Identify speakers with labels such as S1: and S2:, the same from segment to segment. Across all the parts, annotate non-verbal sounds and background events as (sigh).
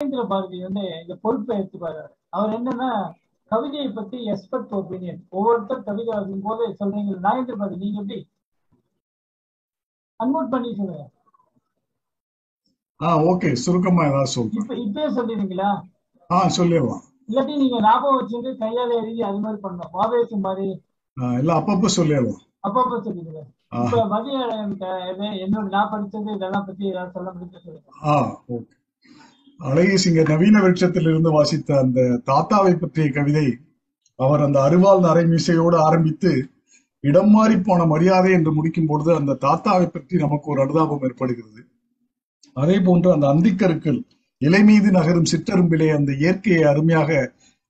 S1: நாகேந்திர பாரதி வந்து இந்த பொறுப்பை எடுத்துப்பாரு அவர் என்னன்னா கவிதையை பத்தி எக்ஸ்பர்ட் ஒப்பீனியன் ஒவ்வொருத்தர் கவிதை வாசிக்கும் போது சொல்றீங்க நாகேந்திர பாரதி நீங்க எப்படி? அன்மோட் பண்ணி சொல்லுங்க.
S2: ஆ ஓகே. சுருக்கமா ஏதாவது சொல்றேன்.
S1: இப்ப இப்பயே சொல்லிடுங்களா
S2: ஆ சொல்லிடலாம்.
S1: இல்லாட்டி நீங்க ஞாபகம் வச்சுட்டு கையால எழுதி அது மாதிரி பண்ணணும். வாவேசு மாதிரி
S2: இல்ல அப்பப்ப சொல்லிடலாம்.
S1: அப்பப்ப சொல்லிடுங்க. இப்ப மதிய என்னோட நான் படிச்சது இதெல்லாம் பத்தி ஏதாவது சொல்ல முடிஞ்சு சொல்லுங்க.
S2: ஆ ஓகே. அழகிய சிங்க நவீன விருட்சத்திலிருந்து வாசித்த அந்த தாத்தாவை பற்றிய கவிதை அவர் அந்த அருவாள் நரைமீசையோடு ஆரம்பித்து இடம் மாறி போன மரியாதை என்று முடிக்கும் பொழுது அந்த தாத்தாவை பற்றி நமக்கு ஒரு அனுதாபம் ஏற்படுகிறது. அதே போன்று அந்த அந்திக்கருக்கள் இலை மீது நகரும் சிற்றரும்பிலே அந்த இயற்கையை அருமையாக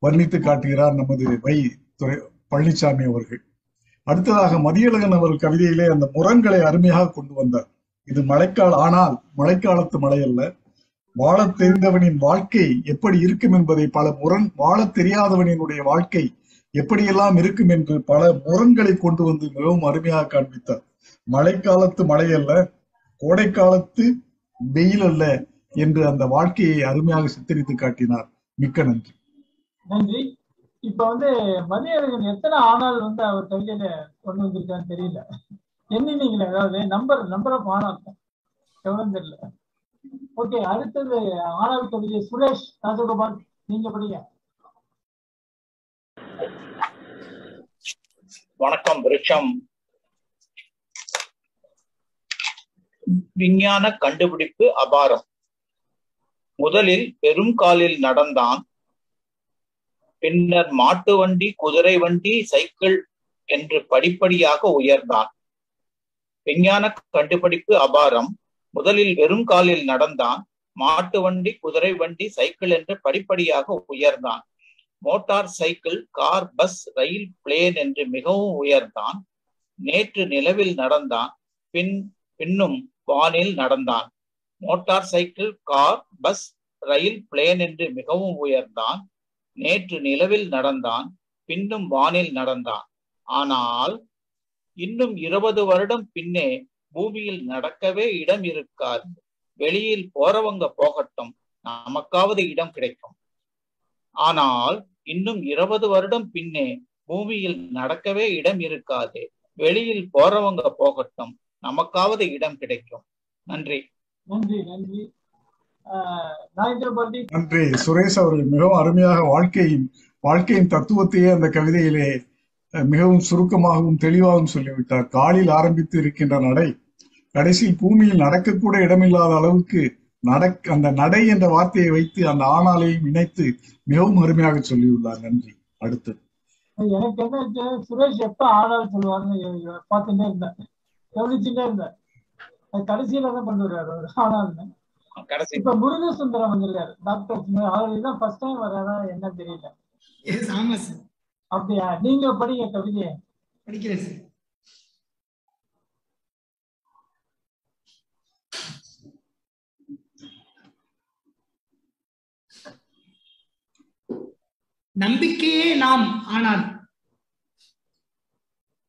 S2: வர்ணித்து காட்டுகிறார் நமது வை துறை பழனிசாமி அவர்கள். அடுத்ததாக மதியழகன் அவர் கவிதையிலே அந்த முரண்களை அருமையாக கொண்டு வந்தார். இது மழைக்கால ஆனால் மழைக்காலத்து மழை அல்ல வாழத் தெரிந்தவனின் வாழ்க்கை எப்படி இருக்கும் என்பதை பல முரண் வாழத் தெரியாதவனினுடைய வாழ்க்கை எப்படியெல்லாம் இருக்கும் என்று பல முரண்களை கொண்டு வந்து மிகவும் அருமையாக காண்பித்தார். மழைக்காலத்து மழை அல்ல கோடை காலத்து வெயில் அல்ல என்று அந்த வாழ்க்கையை அருமையாக சித்தரித்து காட்டினார். மிக்க நன்றி.
S1: நன்றி. இப்ப வந்து மதியழகன் எத்தனை ஆனால் வந்து அவர் கவிதையில கொண்டு வந்திருக்கான்னு தெரியல. எண்ணினீங்களே அதாவது நம்பர் நம்பர் ஆஃப் எவ்வளவு தெரியல. ஓகே அடுத்தது ஆறாவது கவிதை சுரேஷ் ராஜகோபால் நீங்க படிங்க.
S3: வணக்கம் விருட்சம் விஞ்ஞான கண்டுபிடிப்பு அபாரம். முதலில் பெரும் காலில் நடந்தான். பின்னர் மாட்டு வண்டி குதிரை வண்டி சைக்கிள் என்று படிப்படியாக உயர்ந்தான். விஞ்ஞான கண்டுபிடிப்பு அபாரம். முதலில் வெறும் காலில் நடந்தான் மாட்டு வண்டி குதிரை வண்டி சைக்கிள் என்று படிப்படியாக உயர்ந்தான். மோட்டார் சைக்கிள் கார் பஸ் ரயில் பிளேன் என்று மிகவும் உயர்ந்தான். நேற்று நிலவில் நடந்தான் பின் பின்னும் வானில் நடந்தான். மோட்டார் சைக்கிள் கார் பஸ் ரயில் பிளேன் என்று மிகவும் உயர்ந்தான். நேற்று நிலவில் நடந்தான் பின்னும் வானில் நடந்தான். ஆனால் இன்னும் இருபது வருடம் பின்னே பூமியில் நடக்கவே இடம் இருக்காது. வெளியில் போறவங்க போகட்டும் நமக்காவது இடம் கிடைக்கும். ஆனால் இன்னும் இருபது வருடம் பின்னே பூமியில் நடக்கவே இடம் இருக்காது. வெளியில் போறவங்க போகட்டும் நமக்காவது இடம் கிடைக்கும். நன்றி.
S1: நன்றி நன்றி.
S2: நன்றி. சுரேஷ் அவர்கள் மிகவும் அருமையாக வாழ்க்கையின் வாழ்க்கையின் தத்துவத்தையே அந்த கவிதையிலே மிகவும் சுருக்கமாகவும் தெளிவாகவும் சொல்லிவிட்டார். காலில் ஆரம்பித்து இருக்கின்ற நடை கடைசியில் பூமியில் நடக்கக்கூட இடமில்லாத அளவுக்கு நடக் அந்த நடை என்ற வார்த்தையை வைத்து அந்த ஆணாலையும் இணைத்து மிகவும் அருமையாக சொல்லியுள்ளார். நன்றி. அடுத்து
S1: எனக்கு என்ன சுரேஷ் எப்ப ஆனாலும் சொல்லுவாருன்னு பார்த்துட்டே இருந்தேன். கவனிச்சுட்டே இருந்தேன். அது கடைசியில தான் கொண்டு வருவாரு அவர் ஆனால்னு
S3: கடைசி.
S1: இப்ப முருக சுந்தரம் வந்திருக்காரு. டாக்டர். அவர் தான் ஃபர்ஸ்ட் டைம் வர்றாரா என்ன தெரியல. அப்படியா? நீங்க படிங்க கவிதைய
S4: படிக்கிறேன் சார் நம்பிக்கையே நாம் ஆனால்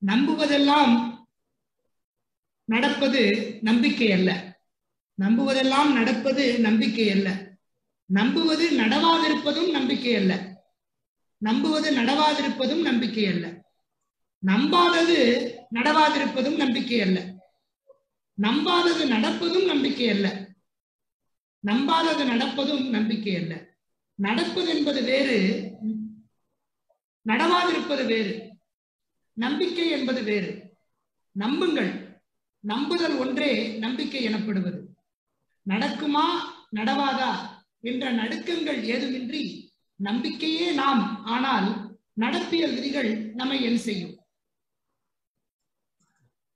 S4: நம்புவதெல்லாம் நடப்பது நம்பிக்கை அல்ல. நம்புவதெல்லாம் நடப்பது நம்பிக்கை அல்ல. நம்புவது நடவாதிருப்பதும் நம்பிக்கை அல்ல. நம்புவது நடவாதிருப்பதும் நம்பிக்கை அல்ல. நம்பாதது நடவாதிருப்பதும் நம்பிக்கை அல்ல. நம்பாதது நடப்பதும் நம்பிக்கை அல்ல. நம்பாதது நடப்பதும் நம்பிக்கை அல்ல. நடப்பது என்பது வேறு நடவாதிருப்பது வேறு. நம்பிக்கை என்பது வேறு. நம்புங்கள். நம்புதல் ஒன்றே நம்பிக்கை எனப்படுவது. நடக்குமா நடவாதா? என்ற நடுக்கங்கள் ஏதுமின்றி நம்பிக்கையே நாம் ஆனால் நடப்பியல் விதிகள் நம்மை என் செய்யும்?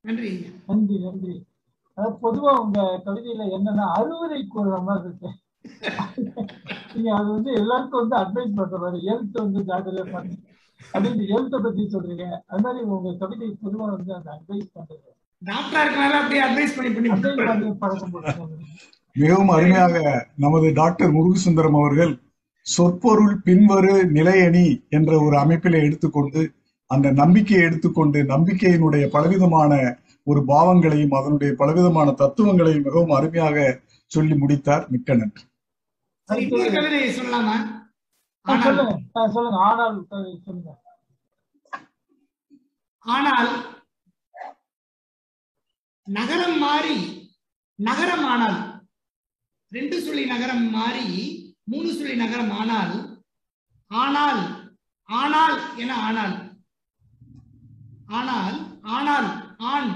S4: நன்றி
S1: நன்றி நன்றி. அதாவது பொதுவா உங்க கவிதையில என்னன்னா அறுவடை கூறுற மாதிரி இருக்கு. நீங்க அது வந்து எல்லாருக்கும் வந்து அட்வைஸ் பண்ற மாதிரி ஹெல்த் வந்து ஜாக்கிரதையா பண்ணுங்க அப்படின்னு ஹெல்த்தை பத்தி சொல்றீங்க. அது மாதிரி உங்க கவிதை பொதுவா வந்து அந்த அட்வைஸ் பண்றது.
S4: பண்ணி பண்ணி.
S1: பண்ணி
S2: மிகவும் அருமையாக நமது டாக்டர் முருகசுந்தரம் அவர்கள் சொற்பொருள் பின்வரு நிலையணி என்ற ஒரு அமைப்பிலே எடுத்துக்கொண்டு அந்த நம்பிக்கையை எடுத்துக்கொண்டு நம்பிக்கையினுடைய பலவிதமான ஒரு பாவங்களையும் அதனுடைய பலவிதமான தத்துவங்களையும் மிகவும் அருமையாக சொல்லி முடித்தார். மிக்க நன்றி.
S4: ஆனால் நகரம் மாறி நகரம் ஆனால் ரெண்டு சொல்லி நகரம் மாறி மூணு சுழி நகரம் ஆனால் ஆனால் ஆனால் என ஆனால். ஆனால் ஆனால் ஆண்.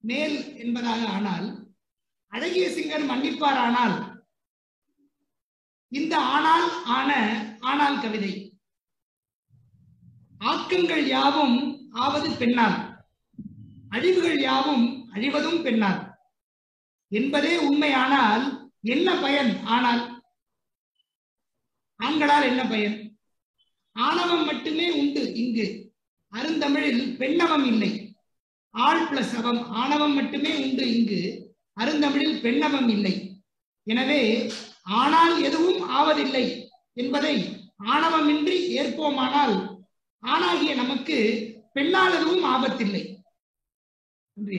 S4: மேல் என்பதாக ஆனால். அழகிய சிங்கர் மன்னிப்பார் ஆனால். இந்த ஆனால் ஆன ஆனால் கவிதை. ஆக்கங்கள் யாவும் ஆவது பெண்ணால் அழிவுகள் யாவும் அழிவதும் பெண்ணால் என்பதே உண்மையானால் என்ன பயன் ஆனால்? ஆண்களால் என்ன பயன் ஆணவம் மட்டுமே உண்டு இங்கு. அருந்தமிழில் பெண்ணவம் இல்லை. ஆள் பிளஸ் அவம் ஆணவம் மட்டுமே உண்டு இங்கு. அருந்தமிழில் பெண்ணவம் இல்லை. எனவே ஆனால் எதுவும் ஆவதில்லை என்பதை ஆணவமின்றி ஏற்போமானால் ஆணாகிய நமக்கு பெண்ணால் எதுவும் ஆபத்தில்லை. நன்றி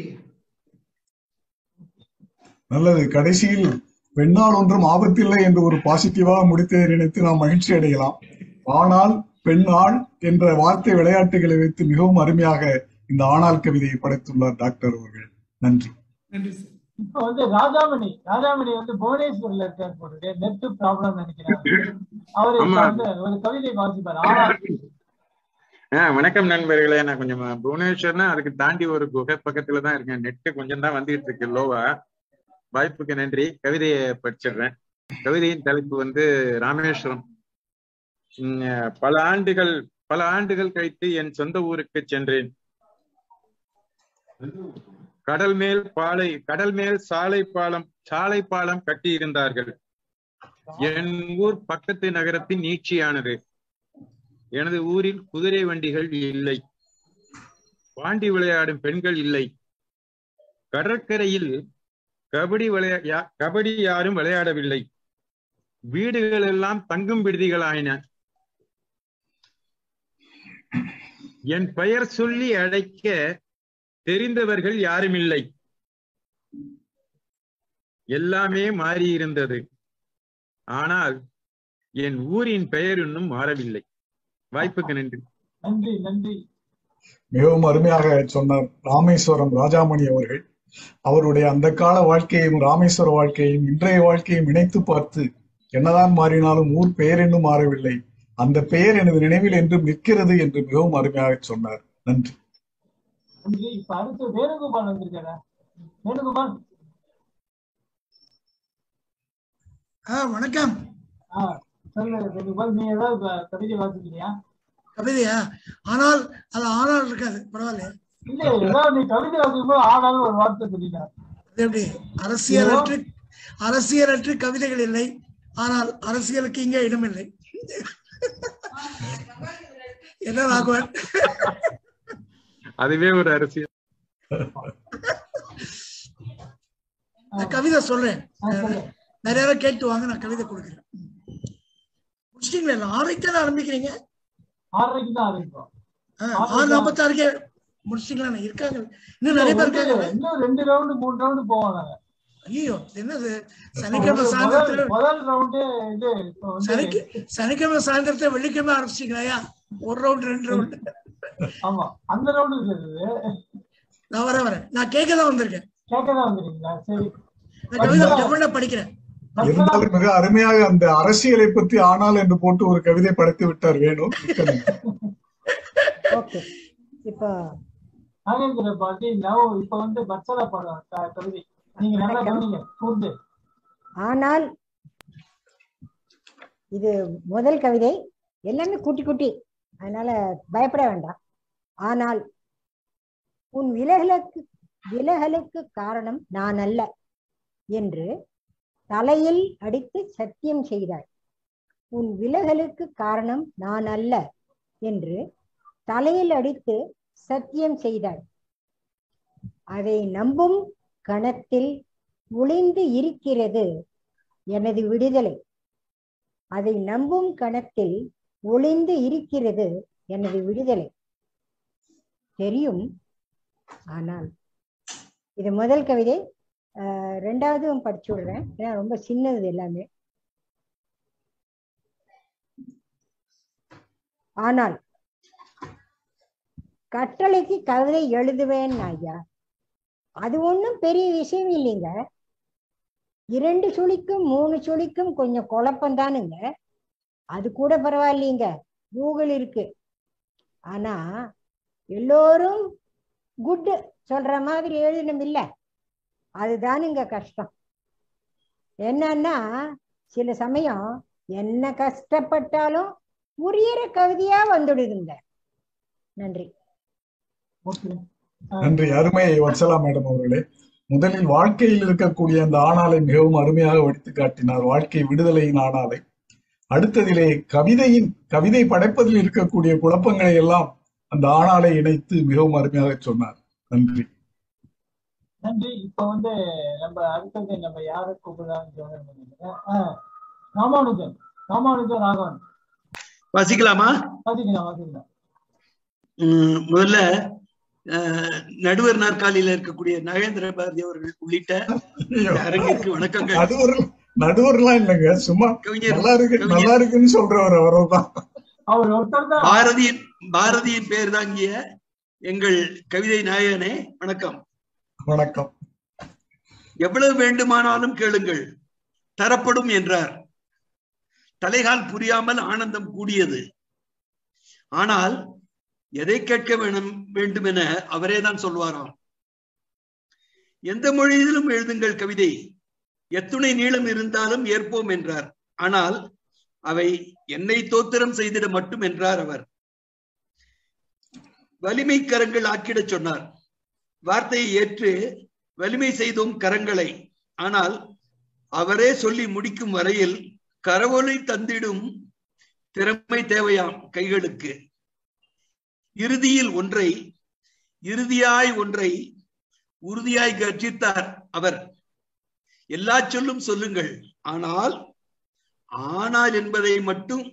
S2: நல்லது. கடைசியில் பெண்ணால் ஒன்றும் ஆபத்தில்லை என்று ஒரு பாசிட்டிவாக முடித்ததை நினைத்து நாம் மகிழ்ச்சி அடையலாம். ஆனால் பெண்ணாள் என்ற வார்த்தை விளையாட்டுகளை வைத்து மிகவும் அருமையாக இந்த ஆணாள் கவிதையை படைத்துள்ளார் டாக்டர் அவர்கள். நன்றி.
S4: நன்றி சார்.
S1: இப்ப வந்து ராஜாமணி ராஜாமணி வந்து புவனேஸ்வர்ல இருக்கார் போட்டு நெட் ப்ராப்ளம் நினைக்கிறேன் அவரு. வந்து ஒரு கவிதை வாசிப்பார். ஆனால்
S5: வணக்கம் நண்பர்களே. நான் கொஞ்சம் புவனேஸ்வர்னா அதுக்கு தாண்டி ஒரு குகை பக்கத்துல தான் இருக்கேன். நெட்டு கொஞ்சம் தான் வந்துகிட்டு இருக்கு. லோவா. வாய்ப்புக்கு நன்றி. கவிதையை படிச்சிடுறேன். கவிதையின் தலைப்பு வந்து ராமேஸ்வரம். உம், பல ஆண்டுகள் பல ஆண்டுகள் கழித்து என் சொந்த ஊருக்கு சென்றேன். கடல் மேல் பாலை கடல் மேல் சாலை பாலம் சாலை பாலம் கட்டி இருந்தார்கள். என் ஊர் பக்கத்து நகரத்தின் நீட்சியானது. எனது ஊரில் குதிரை வண்டிகள் இல்லை. பாண்டி விளையாடும் பெண்கள் இல்லை. கடற்கரையில் கபடி விளையா கபடி யாரும் விளையாடவில்லை. வீடுகள் எல்லாம் தங்கும் விடுதிகளாயின. என் பெயர் சொல்லி அழைக்க தெரிந்தவர்கள் யாருமில்லை. எல்லாமே மாறியிருந்தது. ஆனால் என் ஊரின் பெயர் இன்னும் மாறவில்லை. வாய்ப்புக்கு நன்றி.
S1: நன்றி நன்றி.
S2: மிகவும் அருமையாக சொன்னார் ராமேஸ்வரம் ராஜாமணி அவர்கள் அவருடைய அந்த கால வாழ்க்கையையும் ராமேஸ்வர வாழ்க்கையையும் இன்றைய வாழ்க்கையும் இணைத்து பார்த்து என்னதான் மாறினாலும் ஊர் பெயர் இன்னும் மாறவில்லை. அந்த பெயர் எனது நினைவில் என்றும் நிற்கிறது என்று மிகவும் அருமையாக சொன்னார். நன்றி.
S1: இப்ப அடுத்து வேணுகோபால் வந்திருக்காரா? வேணுகோபால்.
S6: ஆ வணக்கம்.
S1: கவிதை
S6: கவிதையா? ஆனால் அது ஆனால் இருக்காது. பரவாயில்ல
S1: இல்ல ஏதாவது நீ கவிதை வாசிக்கும்போது ஆனாலும் ஒரு வார்த்தை சொல்லிட்டா
S6: அது எப்படி? அரசியலற்று அரசியலற்று கவிதைகள் இல்லை. ஆனால் அரசியலுக்கு இங்கே இடமில்லை என்ன ராகவன்?
S5: அதுவே ஒரு அரசியல்.
S6: கவிதை சொல்றேன். நிறைய பேர் கேட்டு வாங்க நான் கவிதை கொடுக்குறேன். முடிச்சிட்டீங்களா? ஆறரைக்கு தானே ஆரம்பிக்கிறீங்க?
S1: ஆறரைக்கு தான் ஆரம்பிப்போம்.
S6: ஆ, ஆறு நாற்பத்தாறுக்கே முடிச்சிட்டீங்களா? இருக்காங்க. இன்னும் நிறைய பேர் இருக்காங்க.
S1: இன்னும் ரெண்டு ரவுண்டு மூணு ரவுண்டு போவோம் நாங்க
S6: ஐயோ என்னது சனிக்கிழமை சாயந்தரத்துல சனிக்கிழமை சாயந்தரத்தை வெள்ளிக்கிழமை ஆரம்பிச்சிங்களா ஒரு ரவுண்ட் ரெண்டு ரவுண்ட்
S1: ஆமா அந்த ரவுண்டு
S6: நான் வரேன் வரேன். நான் கேட்க தான் வந்திருக்கேன்.
S1: கேட்க தான் வந்துருக்கீங்களா? சரி.
S6: நான் கவிதை தமிழ்ல படிக்கிறேன்.
S2: இருந்தாலும் மிக அருமையாக அந்த அரசியலை பற்றி ஆனால் என்று போட்டு ஒரு கவிதை படைத்து விட்டார் வேணு. மிக்க நன்றி.
S7: ஓகே. இப்போ
S1: நாகேந்திர பாட்டி நவ் இப்ப வந்து பச்சலா படம் கவிதை நீங்க நல்லா கவனிங்க. கூர்ந்து
S7: ஆனால் இது முதல் கவிதை. எல்லாமே குட்டி குட்டி. அதனால பயப்பட வேண்டாம். ஆனால் உன் விலகலுக்கு விலகலுக்கு காரணம் நான் அல்ல என்று தலையில் அடித்து சத்தியம் செய்தாய். உன் விலகலுக்கு காரணம் நான் அல்ல என்று தலையில் அடித்து சத்தியம் செய்தாள். அதை நம்பும் கணத்தில் ஒளிந்து இருக்கிறது எனது விடுதலை. அதை நம்பும் கணத்தில் ஒளிந்து இருக்கிறது எனது விடுதலை. தெரியும்? ஆனால். இது முதல் கவிதை. ரெண்டாவது படிச்சு விடுறேன். ஏன்னா ரொம்ப சின்னது எல்லாமே. ஆனால் கட்டளைக்கு கவிதை எழுதுவேன் ஐயா. அது ஒன்றும் பெரிய விஷயம் இல்லைங்க. இரண்டு சுழிக்கும் மூணு சுழிக்கும் கொஞ்சம் குழப்பம் தானுங்க. அது கூட பரவாயில்லைங்க. கூகுள் இருக்கு. ஆனா எல்லோரும் குட் சொல்ற மாதிரி எழுதணும் இல்ல. அதுதானுங்க கஷ்டம். என்னன்னா சில சமயம் என்ன கஷ்டப்பட்டாலும் புரியிற கவிதையா வந்துடுதுங்க. நன்றி.
S2: நன்றி. அருமை வத்சலா மேடம் அவர்களே. முதலில் வாழ்க்கையில் இருக்கக்கூடிய அந்த ஆணாலை மிகவும் அருமையாக வடித்து காட்டினார். வாழ்க்கை விடுதலையின் ஆணாலை. அடுத்ததிலே கவிதையின் கவிதை படைப்பதில் இருக்கக்கூடிய குழப்பங்களை எல்லாம் அந்த ஆணாலை இணைத்து மிகவும் அருமையாக சொன்னார். நன்றி.
S1: நன்றி. இப்ப வந்து நம்ம அடுத்தது நம்ம யாரை கூப்பிடலாம்னு ராமானுஜன். ராமானுஜன் ராகவன்.
S8: வாசிக்கலாமா?
S1: வாசிக்கலாம் வாசிக்கலாம்.
S8: முதல்ல நடுவர் நாற்காலியில இருக்கக்கூடிய நகேந்திர பாரதி அவர்கள் உள்ளிட்ட அரங்கிற்கு வணக்கங்கள்.
S2: நடுவர் நடுவர்லாம் இல்லைங்க. சும்மா
S8: கவிஞர்
S2: நல்லா இருக்கு நல்லா இருக்குன்னு சொல்றவர் அவர்தான்
S8: பாரதியின் பாரதியின் பெயர் தாங்கிய எங்கள் கவிதை நாயகனே வணக்கம்.
S2: வணக்கம்.
S8: எவ்வளவு வேண்டுமானாலும் கேளுங்கள். தரப்படும் என்றார். தலைகால் புரியாமல் ஆனந்தம் கூடியது. ஆனால் எதை கேட்க வேணும் வேண்டும் என அவரே தான் சொல்வாராம் எந்த மொழியிலும் எழுதுங்கள் கவிதை. எத்துணை நீளம் இருந்தாலும் ஏற்போம் என்றார். ஆனால் அவை என்னை தோத்திரம் செய்திட மட்டும் என்றார் அவர். வலிமை கரங்கள் ஆக்கிடச் சொன்னார். வார்த்தையை ஏற்று வலிமை செய்தோம் கரங்களை. ஆனால் அவரே சொல்லி முடிக்கும் வரையில் கரவொலி தந்திடும் திறமை தேவையாம் கைகளுக்கு. இறுதியில் ஒன்றை இறுதியாய் ஒன்றை உறுதியாய் கர்ஜித்தார் அவர். எல்லா சொல்லும் சொல்லுங்கள். ஆனால் ஆனால் என்பதை மட்டும்.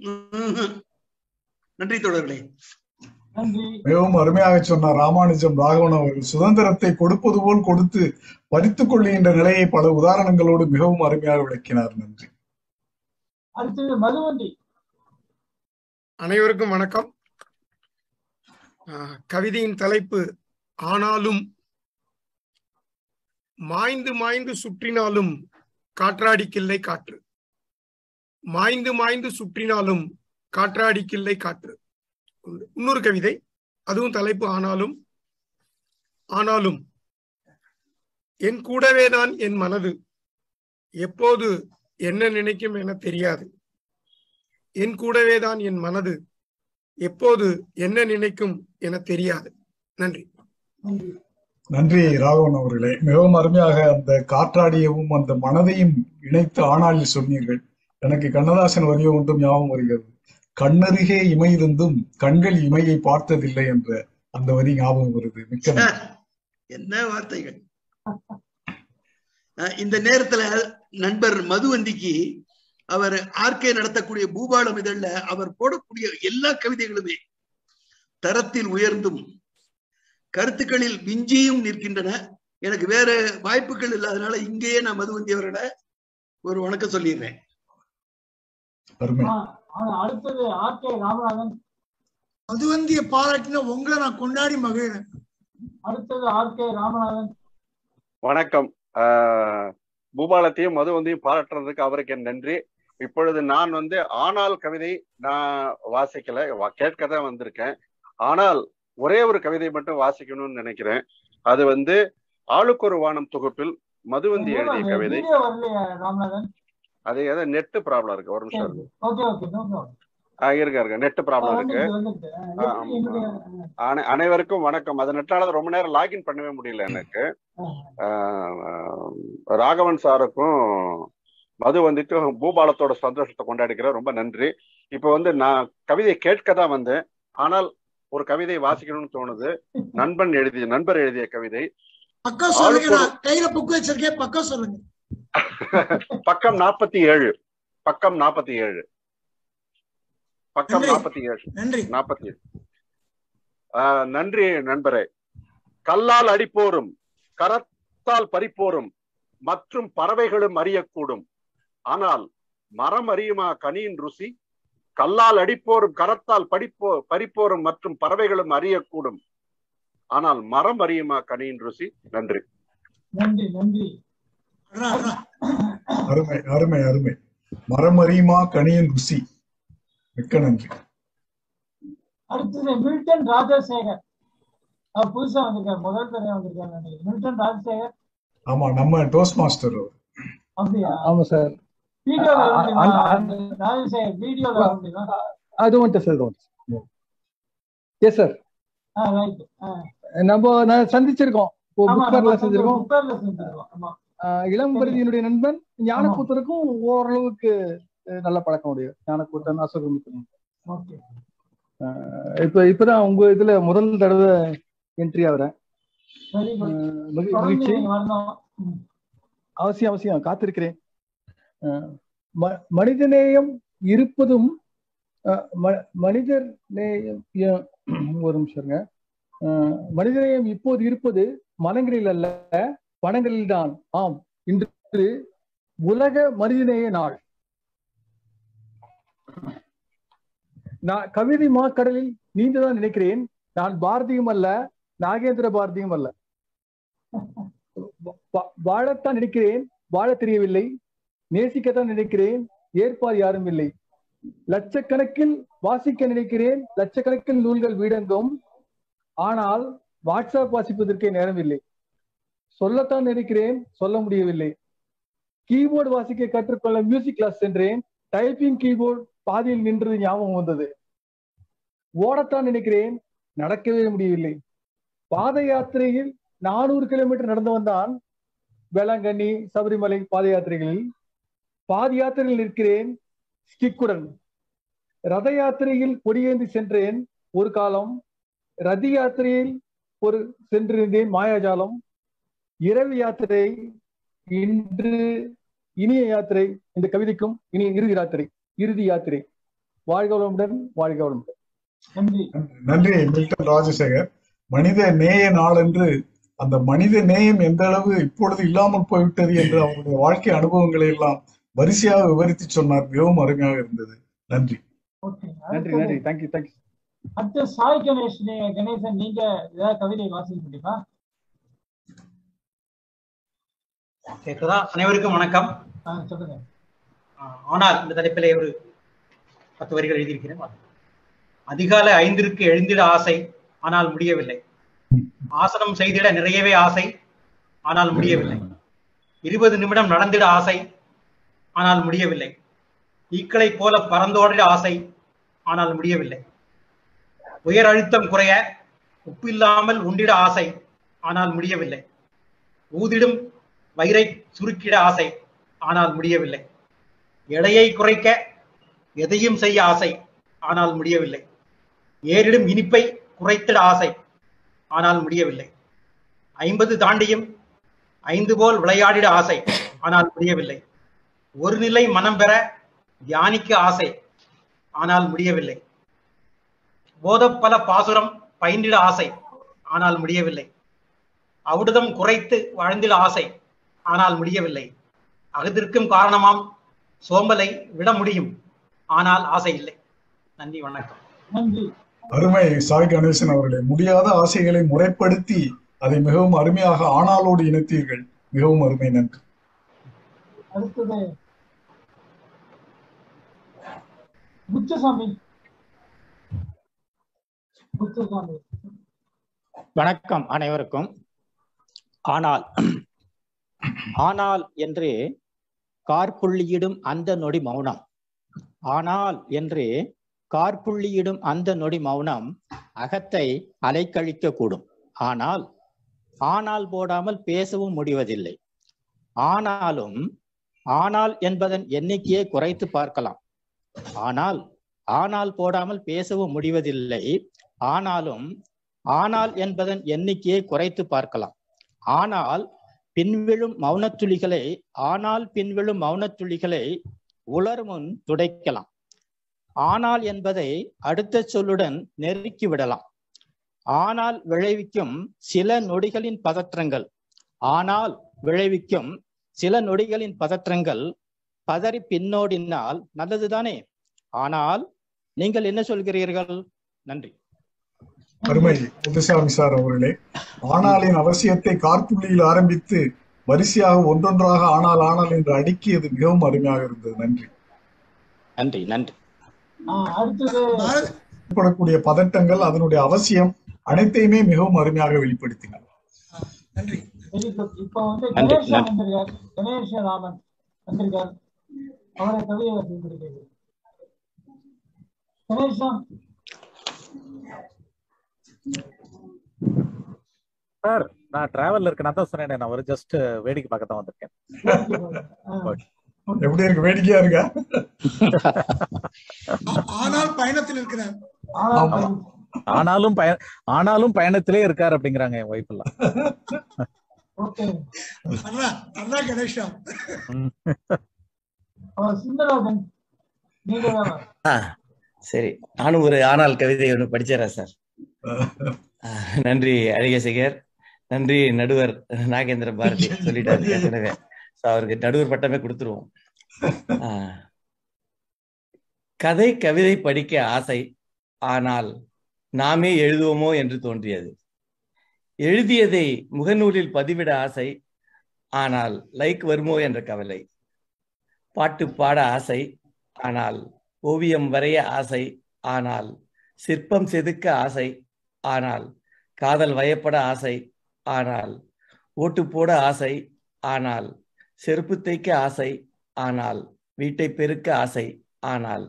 S8: நன்றி தொடர்களே
S2: மிகவும் அருமையாக சொன்னார் ராமானுஜம். ராகவன் அவர்கள் சுதந்திரத்தை கொடுப்பது போல் கொடுத்து பறித்துக் கொள்ளுகின்ற நிலையை பல உதாரணங்களோடு மிகவும் அருமையாக விளக்கினார். நன்றி.
S1: அடுத்தது மதுவண்டி
S9: அனைவருக்கும் வணக்கம். கவிதையின் தலைப்பு ஆனாலும் மாய்ந்து மாய்ந்து சுற்றினாலும் காற்றாடிக்கில்லை காற்று. மாய்ந்து மாய்ந்து சுற்றினாலும் காற்றாடிக்கில்லை காற்று. இன்னொரு கவிதை அதுவும் தலைப்பு ஆனாலும் ஆனாலும் என் கூடவே தான் என் மனது. எப்போது என்ன நினைக்கும் என தெரியாது. என் கூடவே தான் என் மனது. எப்போது என்ன நினைக்கும் என தெரியாது. நன்றி.
S1: நன்றி
S2: ராகவன் அவர்களே. மிகவும் அருமையாக அந்த காற்றாடியவும் அந்த மனதையும் இணைத்து ஆனாளில் சொன்னீர்கள். எனக்கு கண்ணதாசன் வரிய ஒன்றும் ஞாபகம் வருகிறது. கண்ணருகே இமை இருந்தும் கண்கள் இமையை பார்த்ததில்லை என்ற அந்த வரி ஞாபகம் வருது. மிக்க. (laughs)
S8: என்ன வார்த்தைகள்? அஹ் இந்த நேரத்துல நண்பர் மதுவந்திக்கு அவர் ஆர்கே நடத்தக்கூடிய பூபாலம் இதழ்ல அவர் போடக்கூடிய எல்லா கவிதைகளுமே தரத்தில் உயர்ந்தும் கருத்துக்களில் விஞ்சியும் நிற்கின்றன. எனக்கு வேற வாய்ப்புகள் இல்லாதனால இங்கேயே நான் மதுவந்தி அவரோட ஒரு வணக்கம் சொல்லிடுறேன்.
S2: அருமை
S1: ஆ, ஆ, அடுத்தது ஆர் கே ராமநாதன்.
S6: மதுவந்திய பாராட்டின உங்களை நான் கொண்டாடி மகிழ்றேன்
S1: அடுத்தது ஆர் கே ராமநாதன்.
S10: வணக்கம். ஆஹ் பூபாலத்தையும் மதுவந்தையும் பாராட்டுறதுக்கு அவருக்கு என் நன்றி. இப்பொழுது நான் வந்து ஆனால் கவிதை நான் வாசிக்கல. கேட்க தான் வந்திருக்கேன். ஆனால் ஒரே ஒரு கவிதை மட்டும் வாசிக்கணும்னு நினைக்கிறேன். அது வந்து ஆளுக்கொரு வானம் தொகுப்பில் மதுவந்தி எழுதிய கவிதை. அது ஏதோ நெட் ப்ராப்ளம் இருக்கு. ஒரு நிமிஷம் இருக்கு இருக்க இருக்க நெட் ப்ராப்ளம். இருக்கு. அனைவருக்கும் வணக்கம். அது நெட்டால ரொம்ப நேரம் லாகின் பண்ணவே முடியல எனக்கு. ராகவன் சாருக்கும் மது வந்துட்டு பூபாலத்தோட சந்தோஷத்தை கொண்டாடிக்கிறேன் ரொம்ப நன்றி. இப்போ வந்து நான் கவிதை கேட்க தான் வந்தேன். ஆனால் ஒரு கவிதை வாசிக்கணும்னு தோணுது. நண்பன் எழுதிய நண்பர் எழுதிய கவிதை.
S6: பக்கம் சொல்லுங்க கையில புக் வச்சிருக்கேன் பக்கம் சொல்லுங்க.
S10: பக்கம் நாற்பத்தி ஏழு. பக்கம் நாற்பத்தி ஏழு. பக்கம். நாற்பத்தி ஏழு.
S6: நன்றி.
S10: நாற்பத்தி ஏழு. நன்றி நண்பரே. கல்லால் அடிப்போரும் கரத்தால் பறிப்போரும் மற்றும் பறவைகளும் அறியக்கூடும். ஆனால் மரம் அறியுமா கனியின் ருசி? கல்லால் அடிப்போரும் கரத்தால் படிப்போ பறிப்போரும் மற்றும் பறவைகளும் அறியக்கூடும். ஆனால் மரம் அறியுமா கனியின் ருசி? நன்றி.
S1: நன்றி நன்றி.
S2: அருமை அருமை. அருமை மரம் அறியுமா கனியின் ருசி? மிக்க நன்றி.
S1: அடுத்தது மில்டன் ராஜசேகர். புதுசா வந்திருக்காரு முதல் தடவை வந்திருக்காரு மில்டன் ராஜசேகர்.
S2: ஆமா நம்ம டோஸ்ட் மாஸ்டர்
S1: அப்படியா?
S11: ஆமா சார். அது வந்துட்டு சார் வந்துட்டு எஸ் சார் நம்ம நான் சந்திச்சிருக்கோம். செஞ்சிருக்கோம் ஆஹ் இளம்பருதியினுடைய நண்பன் ஞானக்கூத்தருக்கும் ஓரளவுக்கு நல்ல பழக்கம் உடைய ஞானக்கூத்தன் அசோகமித்தன் இப்ப இப்பதான் உங்க இதுல முதல் தடவை என்ட்ரி ஆகுறேன். மகிழ்ச்சி. அவசியம் அவசியம். காத்திருக்கிறேன். மனிதநேயம் இருப்பதும் மனிதர் நேயம் (clears throat) ஒரு நிமிஷம் ஆஹ் மனிதநேயம் இப்போது இருப்பது மனங்களில் அல்ல பணங்களில் தான். ஆம் இன்று உலக மனிதநேய நாள். நான் கவிதை மாக்கடலில் நீந்ததான் நினைக்கிறேன். நான் பாரதியும் அல்ல நாகேந்திர பாரதியும் அல்ல. வா- வாழத்தான் நினைக்கிறேன். வாழ தெரியவில்லை. நேசிக்கத்தான் நினைக்கிறேன். ஏற்பார் யாரும் இல்லை. லட்சக்கணக்கில் வாசிக்க நினைக்கிறேன். லட்சக்கணக்கில் நூல்கள் வீடங்கும். ஆனால் வாட்ஸ்அப் வாசிப்பதற்கே நேரம் இல்லை சொல்லத்தான் நினைக்கிறேன். சொல்ல முடியவில்லை. கீபோர்டு வாசிக்க கற்றுக்கொள்ள மியூசிக் கிளாஸ் சென்றேன். டைப்பிங் கீபோர்டு பாதியில் நின்றது ஞாபகம் வந்தது. ஓடத்தான் நினைக்கிறேன். நடக்கவே முடியவில்லை. பாத யாத்திரையில் நானூறு கிலோமீட்டர் நடந்து வந்தான். வேளாங்கண்ணி சபரிமலை பாத யாத்திரைகளில். பாத யாத்திரையில் நிற்கிறேன் ஸ்டிக்குடன். ரத யாத்திரையில் கொடியேந்தி சென்றேன் ஒரு காலம். ரதி யாத்திரையில் ஒரு சென்றிருந்தேன் மாயாஜாலம். இரவு யாத்திரை இன்று இனிய யாத்திரை இந்த கவிதைக்கும் இனி இறுதி யாத்திரை இறுதி யாத்திரை. வாழ்க வளமுடன் வாழ்க வளமுடன்.
S1: நன்றி
S2: நன்றி. மில்டன் ராஜசேகர். மனித நேய நாள் என்று அந்த மனித நேயம் எந்த அளவு இப்பொழுது இல்லாமல் போய்விட்டது என்று அவருடைய வாழ்க்கை அனுபவங்களை எல்லாம் வரிசையாக விவரித்து சொன்னார். மிகவும் அருமையாக இருந்தது. நன்றி.
S1: ஓகே
S11: நன்றி நன்றி. தேங்க்யூ தேங்க்யூ
S1: அடுத்து சாய் கணேஷ் கணேசன் நீங்க ஏதாவது கவிதை வாசிக்க முடியுமா?
S12: கேக்குதா? அனைவருக்கும் வணக்கம்.
S1: சொல்லுங்க.
S12: ஆஹ் ஆனால் இந்த தலைப்பிலே ஒரு பத்து வரிகள் எழுதியிருக்கிறேன். அதிகாலை ஐந்திற்கு எழுந்திட ஆசை ஆனால் முடியவில்லை. ஆசனம் செய்திட நிறையவே ஆசை ஆனால் முடியவில்லை. இருபது நிமிடம் நடந்திட ஆசை ஆனால் முடியவில்லை. ஈக்களை போல பறந்தோடிட ஆசை ஆனால் முடியவில்லை. உயர் அழுத்தம் குறைய உப்பில்லாமல் உண்டிட ஆசை ஆனால் முடியவில்லை. ஊதிடும் வயிறை சுருக்கிட ஆசை ஆனால் முடியவில்லை. எடையை குறைக்க எதையும் செய்ய ஆசை ஆனால் முடியவில்லை. ஏறிடும் இனிப்பை குறைத்திட ஆசை ஆனால் முடியவில்லை. ஐம்பது தாண்டியும் ஐந்து போல் விளையாடிட ஆசை ஆனால் முடியவில்லை. ஒரு நிலை மனம் பெற தியானிக்க ஆசை. ஆனால் முடியவில்லை. போதப்பல பாசுரம் பயின்றிட ஆசை. ஆனால் முடியவில்லை. அவுடுதம் குறைத்து வாழ்ந்திட ஆசை. ஆனால் முடியவில்லை. அகத்திற்கும் காரணமாம். சோம்பலை விட முடியும். ஆனால் ஆசை இல்லை. நன்றி வணக்கம்.
S1: நன்றி.
S2: அருமை சாய் கணேசன் அவர்களே முடியாத ஆசைகளை முறைப்படுத்தி அதை மிகவும் அருமையாக ஆணாலோடு இணைத்தீர்கள். மிகவும் அருமை நன்றி.
S1: அடுத்தது முச்சசாமி
S13: வணக்கம் அனைவருக்கும். ஆனால் ஆனால் என்று கார்புள்ளியிடும் அந்த நொடி மௌனம். ஆனால் என்று கார்புள்ளியிடும் அந்த நொடி மௌனம் அகத்தை அலைக்கழிக்க கூடும் ஆனால் ஆனால் போடாமல் பேசவும் முடிவதில்லை. ஆனாலும் ஆனால் என்பதன் எண்ணிக்கையை குறைத்து பார்க்கலாம். ஆனால் ஆனால் போடாமல் பேசவும் முடிவதில்லை. ஆனாலும் ஆனால் என்பதன் எண்ணிக்கையை குறைத்து பார்க்கலாம். ஆனால் பின்விழும் மௌனத்துளிகளை ஆனால் பின்விழும் மௌனத்துளிகளை உலர் முன் துடைக்கலாம். ஆனால் என்பதை அடுத்த சொல்லுடன் நெருக்கி விடலாம். ஆனால் விளைவிக்கும் சில நொடிகளின் பதற்றங்கள். ஆனால் விளைவிக்கும் சில நொடிகளின் பதற்றங்கள் பதறி பின்னோடினால் நல்லதுதானே? ஆனால் நீங்கள் என்ன சொல்கிறீர்கள்? நன்றி.
S2: அருமை. முத்துசாமி சார் அவர்களே ஆனாலின் அவசியத்தை கார்புள்ளியில் ஆரம்பித்து வரிசையாக ஒன்றொன்றாக ஆனால் ஆனால் என்று அடுக்கியது மிகவும் அருமையாக இருந்தது. நன்றி.
S13: நன்றி நன்றி.
S2: ஏற்படக்கூடிய பதட்டங்கள் அதனுடைய அவசியம் அனைத்தையுமே மிகவும் அருமையாக வெளிப்படுத்தினார்
S1: குட் இப்போ வந்து
S13: நன்றி, நன்றி.
S1: கணேஷ ராமன். வந்திருக்கார் அவரை கவிதை வாசித்திருக்கிறது கணேஷா
S14: சார் நான் டிராவல்ல இருக்கேன் நான் தான் சொன்னேன் நான் ஒரு ஜஸ்ட் வேடிக்கை பார்க்க தான் வந்திருக்கேன்
S2: எப்படி இருக்கு வேடிக்கையா இருக்கா?
S6: ஆனால் பயணத்தில் இருக்கிறார்.
S2: ஆமா.
S14: ஆனாலும் பய ஆனாலும் பயணத்திலே இருக்காரு அப்படிங்கிறாங்க என் ஒய்ஃப் எல்லாம்.
S6: கணேஷா
S1: சுந்தரராஜன் நீங்க தான்
S15: ஆ சரி. நானும் ஒரு ஆனால் கவிதை ஒன்று படிச்சிடறேன் சார். நன்றி அழகேசகர் நன்றி நடுவர் நாகேந்திர பாரதி (laughs) சொல்லிட்டாரு ஏற்கனவே. So, அவருக்கு நடுவர் பட்டமே கொடுத்துருவோம். கதை கவிதை படிக்க ஆசை ஆனால் நாமே எழுதுவோமோ என்று தோன்றியது. எழுதியதை முகநூலில் பதிவிட ஆசை ஆனால் லைக் வருமோ என்ற கவலை. பாட்டு பாட ஆசை ஆனால் ஓவியம் வரைய ஆசை ஆனால் சிற்பம் செதுக்க ஆசை ஆனால் காதல் வயப்பட ஆசை ஆனால் ஓட்டு போட ஆசை ஆனால் செருப்பு தைக்க ஆசை ஆனால் வீட்டை பெருக்க ஆசை ஆனால்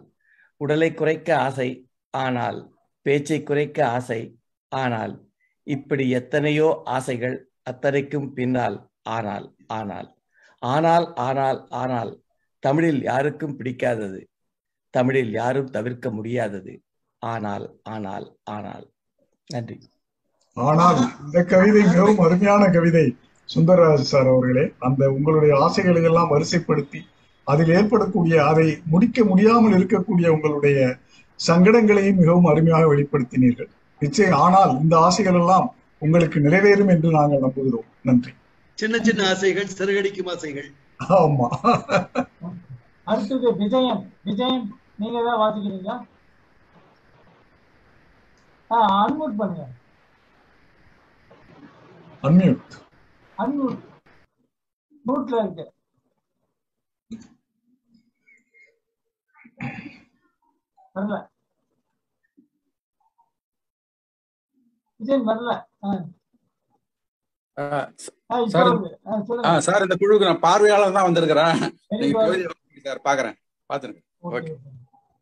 S15: உடலை குறைக்க ஆசை ஆனால் பேச்சை குறைக்க ஆசை ஆனால் இப்படி எத்தனையோ ஆசைகள் அத்தனைக்கும் பின்னால் ஆனால் ஆனால் ஆனால் ஆனால் ஆனால் தமிழில் யாருக்கும் பிடிக்காதது. தமிழில் யாரும் தவிர்க்க முடியாதது. ஆனால் ஆனால் ஆனால். நன்றி.
S2: ஆனால் இந்த கவிதை மிகவும் அருமையான கவிதை சுந்தரராஜ் சார் அவர்களே. அந்த உங்களுடைய ஆசைகளை எல்லாம் வரிசைப்படுத்தி அதில் ஏற்படக்கூடிய அதை முடிக்க முடியாமல் இருக்கக்கூடிய உங்களுடைய சங்கடங்களையும் மிகவும் அருமையாக வெளிப்படுத்தினீர்கள். நிச்சயம் ஆனால் இந்த ஆசைகள் எல்லாம் உங்களுக்கு நிறைவேறும் என்று நாங்கள் நம்புகிறோம். நன்றி.
S8: சின்ன சின்ன ஆசைகள் சிறகடிக்கும் ஆசைகள்.
S2: ஆமா.
S1: அடுத்தது விஜயன் விஜயன் நீங்க தான் வாசிக்கிறீங்களா? ஆ அன்மியூட் பண்ணுங்க.
S2: அன்மியூட்
S1: அன்மியூட் மியூட்ல இருக்கு. வரல. விஜயன் வரல. ஆ.
S16: சார் இந்த குழுவுக்கு நான் பார்வையாளர் தான் வந்திருக்கிறேன். சார் பாக்குறேன். பாத்துருங்க. ஓகே.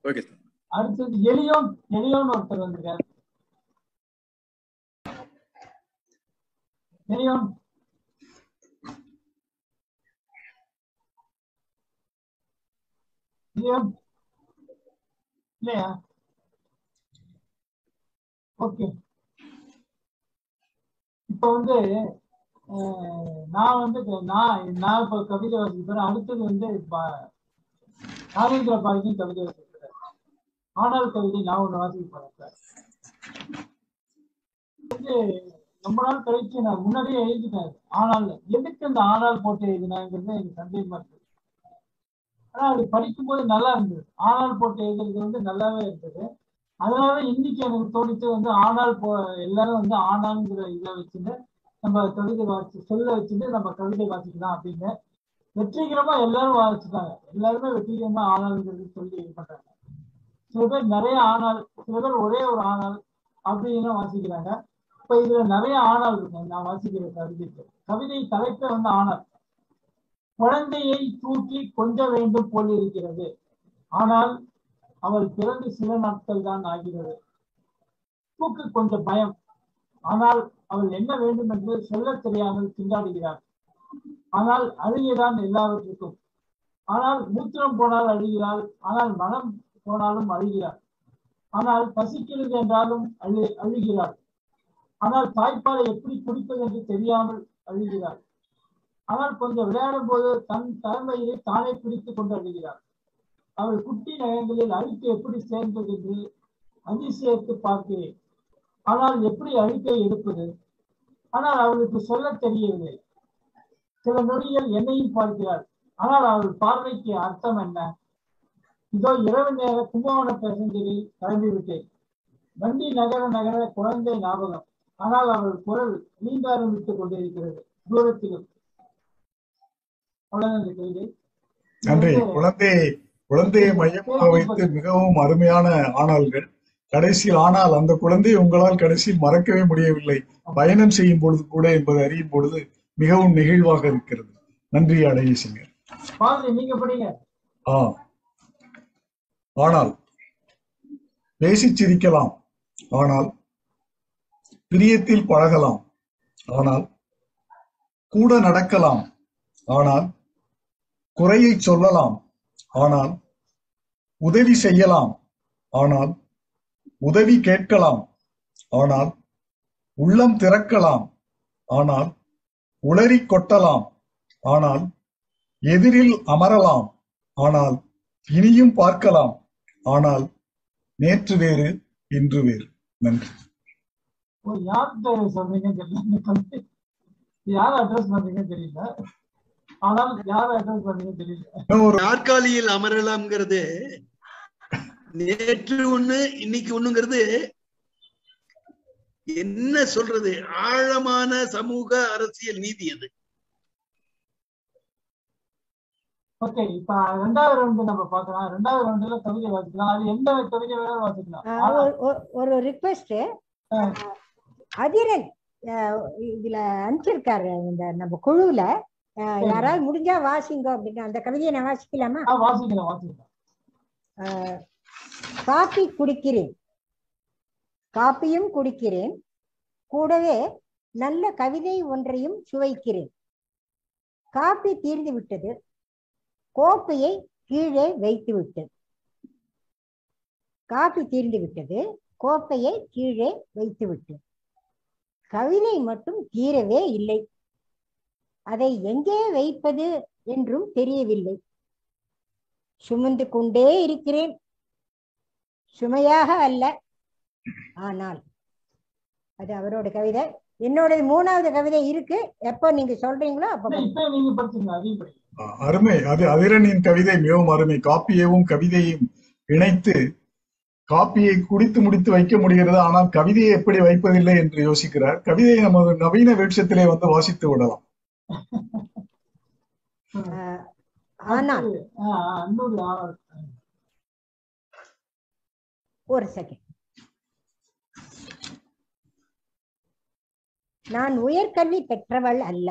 S16: Okay sir.
S1: அடுத்தது எலியோன் எலியோன் ஒருத்தர் வந்திருக்காரு. எலியோன். எலியோன். இல்லையா? ஓகே. இப்ப வந்து நான் வந்து நான் நான் இப்ப கவிதை வாசிக்கிறேன் அடுத்தது வந்து ப- நாகேந்திர கவிதை வாசிக்கிறேன். ஆனால் கவிதை நான் ஒண்ணு வாசிக்க சார். வந்து ரொம்ப நாள் கழிச்சு நான் முன்னாடியே எழுதினேன் ஆனால் எதுக்கு அந்த ஆனால் போட்டு எழுதினாங்கிறது எனக்கு சந்தேகமா இருக்கு. ஆனா அது படிக்கும்போது நல்லா இருந்தது. ஆனால் போட்டு எழுதுறது வந்து நல்லாவே இருந்தது. அதனால இன்னைக்கு எனக்கு தோணிச்சு வந்து ஆனால் போ எல்லாரும் வந்து ஆனாங்கிற இதை வச்சுட்டு நம்ம கவிதை வாசி சொல்ல வச்சுட்டு நம்ம கவிதை வாசிக்கலாம் அப்படின்னு. வெற்றிகரமா எல்லாரும் வாசிச்சுட்டாங்க. எல்லாருமே வெற்றிகரமா ஆனால்ங்கிறது சொல்லி இது பண்றாங்க. சில பேர் நிறைய ஆனால் சில பேர் ஒரே ஒரு ஆனால் அப்படின்னு வாசிக்கிறாங்க. இப்ப இதுல நிறைய ஆனால் இருக்கு நான் வாசிக்கிற கவிதைக்கு. கவிதை தலைப்பே வந்து ஆனால் குழந்தையை தூக்கி கொஞ்ச வேண்டும் போல் இருக்கிறது. ஆனால் அவள் பிறந்து சில நாட்கள் தான் ஆகிறது. தூக்கு கொஞ்சம் பயம். ஆனால் அவள் என்ன வேண்டும் என்று சொல்ல தெரியாமல் திண்டாடுகிறார் ஆனால் அழுகைதான் எல்லாவற்றுக்கும். ஆனால் மூத்திரம் போனால் அழுகிறாள் ஆனால் மனம் போனாலும் அழுகிறாள். ஆனால் பசிக்கிறது என்றாலும் அழு அழுகிறாள். ஆனால் தாய்ப்பாலை எப்படி குடிப்பது என்று தெரியாமல் அழுகிறாள். ஆனால் கொஞ்சம் விளையாடும் போது தன் தலைமையிலே தானே பிடித்துக் கொண்டு அழுகிறாள். அவள் குட்டி நகங்களில் அழுக்கு எப்படி சேர்ந்தது என்று அதிசயத்து பார்க்கிறேன். ஆனால் எப்படி அறிக்கை எடுப்பது? ஆனால் அவளுக்கு சொல்ல தெரியவில்லை. சில நொடிகள் என்னையும் பார்க்கிறாள். ஆனால் அவள் பார்வைக்கு அர்த்தம் என்ன? இதோ இரவு நேர கும்பகோண பேசஞ்சரில் கிளம்பிவிட்டேன். வண்டி நகர நகர குழந்தை ஞாபகம். ஆனால் அவள் குரல் நீண்டாரம் விட்டுக் கொண்டிருக்கிறது. தூரத்திலும்.
S2: நன்றி. குழந்தையை குழந்தையை மையமாக வைத்து மிகவும் அருமையான ஆனால்கள் கடைசியில் ஆனால் அந்த குழந்தையை உங்களால் கடைசியில் மறக்கவே முடியவில்லை. பயணம் செய்யும் பொழுது கூட என்பதை அறியும் பொழுது மிகவும் நெகிழ்வாக இருக்கிறது. நன்றி
S1: நீங்க படிங்க.
S2: ஆ. ஆனால் பேசிச் சிரிக்கலாம் ஆனால் பிரியத்தில் பழகலாம். ஆனால் கூட நடக்கலாம். ஆனால் குறையை சொல்லலாம். ஆனால் உதவி செய்யலாம். ஆனால் உதவி கேட்கலாம். ஆனால் உள்ளம் திறக்கலாம். ஆனால் உளறி கொட்டலாம். ஆனால் எதிரில் அமரலாம். ஆனால் இனியும் பார்க்கலாம். ஆனால் நேற்று வேறு இன்று வேறு. நன்றி.
S1: தெரியல. யார் அட்ரஸ் தெரியல. ஆனால் யார் அட்ரஸ் தெரியல.
S8: நாற்காலியில் அமரலாம்ங்கிறது நேற்று ஒண்ணு இன்னைக்கு ஒண்ணுங்கிறது என்ன சொல்றது? ஆழமான சமூக அரசியல் நீதி அது.
S1: ஓகே இப்ப ரெண்டாவது ரவுண்டு நம்ம பார்க்கலாம். ரெண்டாவது ரவுண்டுல கவிதை வாசிக்கலாம். அது எந்த கவிதை வேணாலும் வாசிக்கலாம்.
S7: ஒரு- ரிக்வெஸ்ட் அதிரன் ஆஹ் இதுல அனுப்பிச்சிருக்காரு இந்த நம்ம
S1: சரி.
S7: யாராவது முடிஞ்சா வாசிங்க அப்படின்னு அந்த கவிதையை நான் வாசிக்கலாமா?
S1: வாசிக்கலாம் வாசிக்கலாம்.
S7: ஆஹ் காப்பி குடிக்கிறேன். காப்பியும் குடிக்கிறேன். கூடவே நல்ல கவிதை ஒன்றையும் சுவைக்கிறேன். காப்பி தீர்ந்து விட்டது. கோப்பையை கீழே வைத்து விட்டது காப்பி தீர்ந்து விட்டது. கோப்பையை கீழே வைத்து விட்டது கவிதை மட்டும் தீரவே இல்லை. அதை எங்கே வைப்பது என்றும் தெரியவில்லை. சுமந்து கொண்டே இருக்கிறேன். சுமையாக அல்ல. ஆனால் அது அவரோட கவிதை. என்னோட மூணாவது கவிதை இருக்கு. எப்போ நீங்க சொல்றீங்களோ அப்ப
S2: அருமை. அது அதிரனின் கவிதை மிகவும் அருமை. காப்பியவும் கவிதையும் இணைத்து காப்பியை குடித்து முடித்து வைக்க முடிகிறது. ஆனால் கவிதையை எப்படி வைப்பதில்லை என்று யோசிக்கிறார். கவிதையை நமது நவீன வேட்சத்திலே வந்து வாசித்து விடலாம்.
S7: ஆனால் ஒரு செகண்ட் நான் உயர்கல்வி பெற்றவள் அல்ல.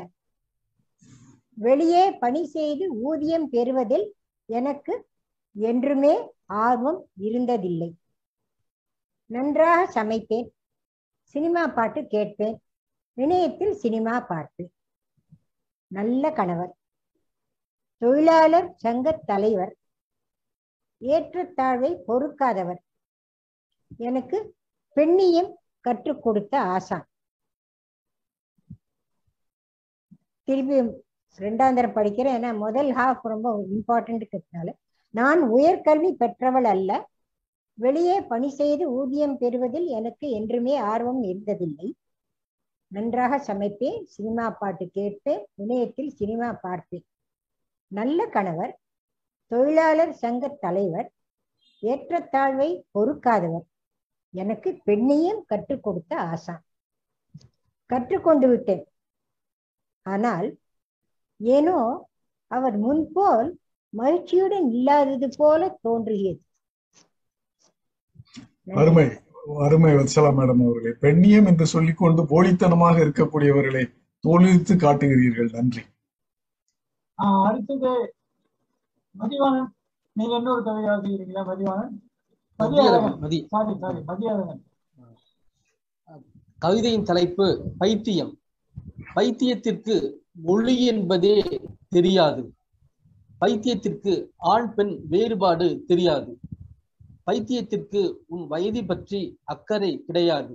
S7: வெளியே பணி செய்து ஊதியம் பெறுவதில் எனக்கு என்றுமே ஆர்வம் இருந்ததில்லை. நன்றாக சமைப்பேன். சினிமா பாட்டு கேட்பேன். இணையத்தில் சினிமா பார்ப்பேன் நல்ல கணவர். தொழிலாளர் சங்க தலைவர். ஏற்றத்தாழ்வை பொறுக்காதவர். எனக்கு பெண்ணியம் கற்றுக் கொடுத்த ஆசான் திருப்பி ரெண்டாம் தரம் படிக்கிறேன். ஏன்னா முதல் ஹாஃப் ரொம்ப இம்பார்ட்டன்ட்னால நான் உயர்கல்வி பெற்றவள் அல்ல. வெளியே பணி செய்து ஊதியம் பெறுவதில் எனக்கு என்றுமே ஆர்வம் இருந்ததில்லை. நன்றாக சமைப்பேன். சினிமா பாட்டு கேட்பேன். இணையத்தில் சினிமா பார்ப்பேன். நல்ல கணவர் தொழிலாளர் சங்க தலைவர் ஏற்றத்தாழ்வை பொறுக்காதவர். எனக்கு பெண்ணையும் கற்றுக் கொடுத்த ஆசான் கற்றுக்கொண்டு விட்டேன். ஆனால் ஏனோ அவர் முன்போல் மகிழ்ச்சியுடன் இல்லாதது போல தோன்றுகிறது
S2: அருமை அருமை வத்சலா மேடம் அவர்களே. பெண்ணியம் என்று சொல்லிக்கொண்டு போலித்தனமாக இருக்கக்கூடியவர்களை தோலுரித்து காட்டுகிறீர்கள். நன்றி.
S1: ஆ, அடுத்தது மதிவாணன். நீங்க இன்னொரு கவிதை வாசிக்கிறீங்களா மதிவாணன்?
S17: கவிதையின் தலைப்பு பைத்தியம். பைத்தியத்திற்கு மொழி என்பதே தெரியாது. பைத்தியத்திற்கு ஆண் பெண் வேறுபாடு தெரியாது. பைத்தியத்திற்கு உன் வயது பற்றி அக்கறை கிடையாது.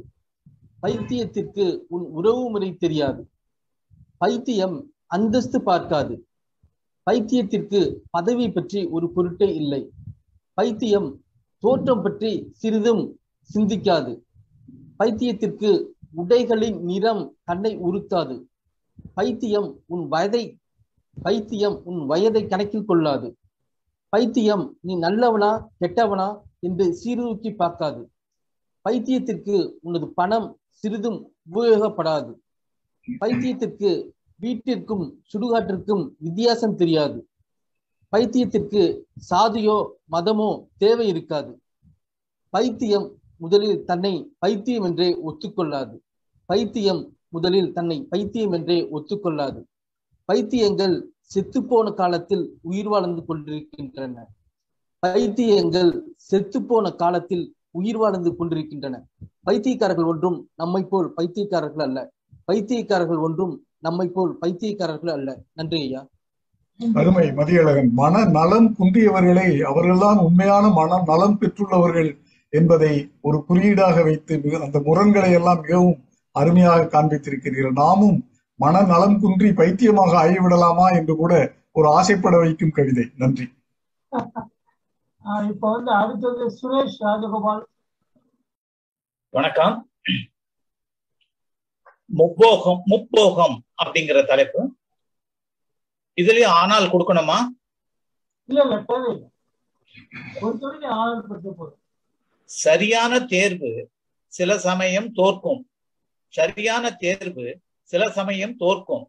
S17: பைத்தியத்திற்கு உன் உறவு முறை தெரியாது. பைத்தியம் அந்தஸ்து பார்க்காது. பைத்தியத்திற்கு பதவி பற்றி ஒரு பொருட்டே இல்லை. பைத்தியம் தோற்றம் பற்றி சிறிதும் சிந்திக்காது. பைத்தியத்திற்கு உடைகளின் நிறம் கண்ணை உறுத்தாது. பைத்தியம் உன் வயதை பைத்தியம் உன் வயதை கணக்கில் கொள்ளாது. பைத்தியம் நீ நல்லவனா கெட்டவனா என்று சீர்தூக்கி பார்க்காது. பைத்தியத்திற்கு உனது பணம் சிறிதும் உபயோகப்படாது. பைத்தியத்திற்கு வீட்டிற்கும் சுடுகாட்டிற்கும் வித்தியாசம் தெரியாது. பைத்தியத்திற்கு சாதியோ மதமோ தேவை இருக்காது. பைத்தியம் முதலில் தன்னை பைத்தியம் என்றே ஒத்துக்கொள்ளாது. பைத்தியம் முதலில் தன்னை பைத்தியம் என்றே ஒத்துக்கொள்ளாது. பைத்தியங்கள் செத்துப்போன காலத்தில் உயிர் வாழ்ந்து கொண்டிருக்கின்றன. பைத்தியங்கள் செத்துப்போன காலத்தில் உயிர் வாழ்ந்து கொண்டிருக்கின்றன. பைத்தியக்காரர்கள் ஒன்றும் நம்மை போல் பைத்தியக்காரர்கள் அல்ல. பைத்தியக்காரர்கள் ஒன்றும் நம்மை போல் பைத்தியக்காரர்கள் அல்ல. நன்றி ஐயா.
S2: அருமை மதியழகன். மன நலம் குன்றியவர்களை அவர்கள்தான் உண்மையான மன நலம் பெற்றுள்ளவர்கள் என்பதை ஒரு குறியீடாக வைத்து மிக- அந்த முரண்களை எல்லாம் மிகவும் அருமையாக காண்பித்திருக்கிறீர்கள். நாமும் மன நலம் குன்றி பைத்தியமாக ஆகிவிடலாமா என்று கூட ஒரு ஆசைப்பட வைக்கும் கவிதை. நன்றி.
S1: இப்ப வந்து அடுத்தது சுரேஷ் ராஜகோபால்.
S3: வணக்கம். முப்போகம் முப்போகம் அப்படிங்கிற தலைப்பு. இதுலயும் ஆனால் கொடுக்கணுமா? சரியான தேர்வு சில சமயம் தோற்கும். சரியான தேர்வு சில சமயம் தோற்கும்.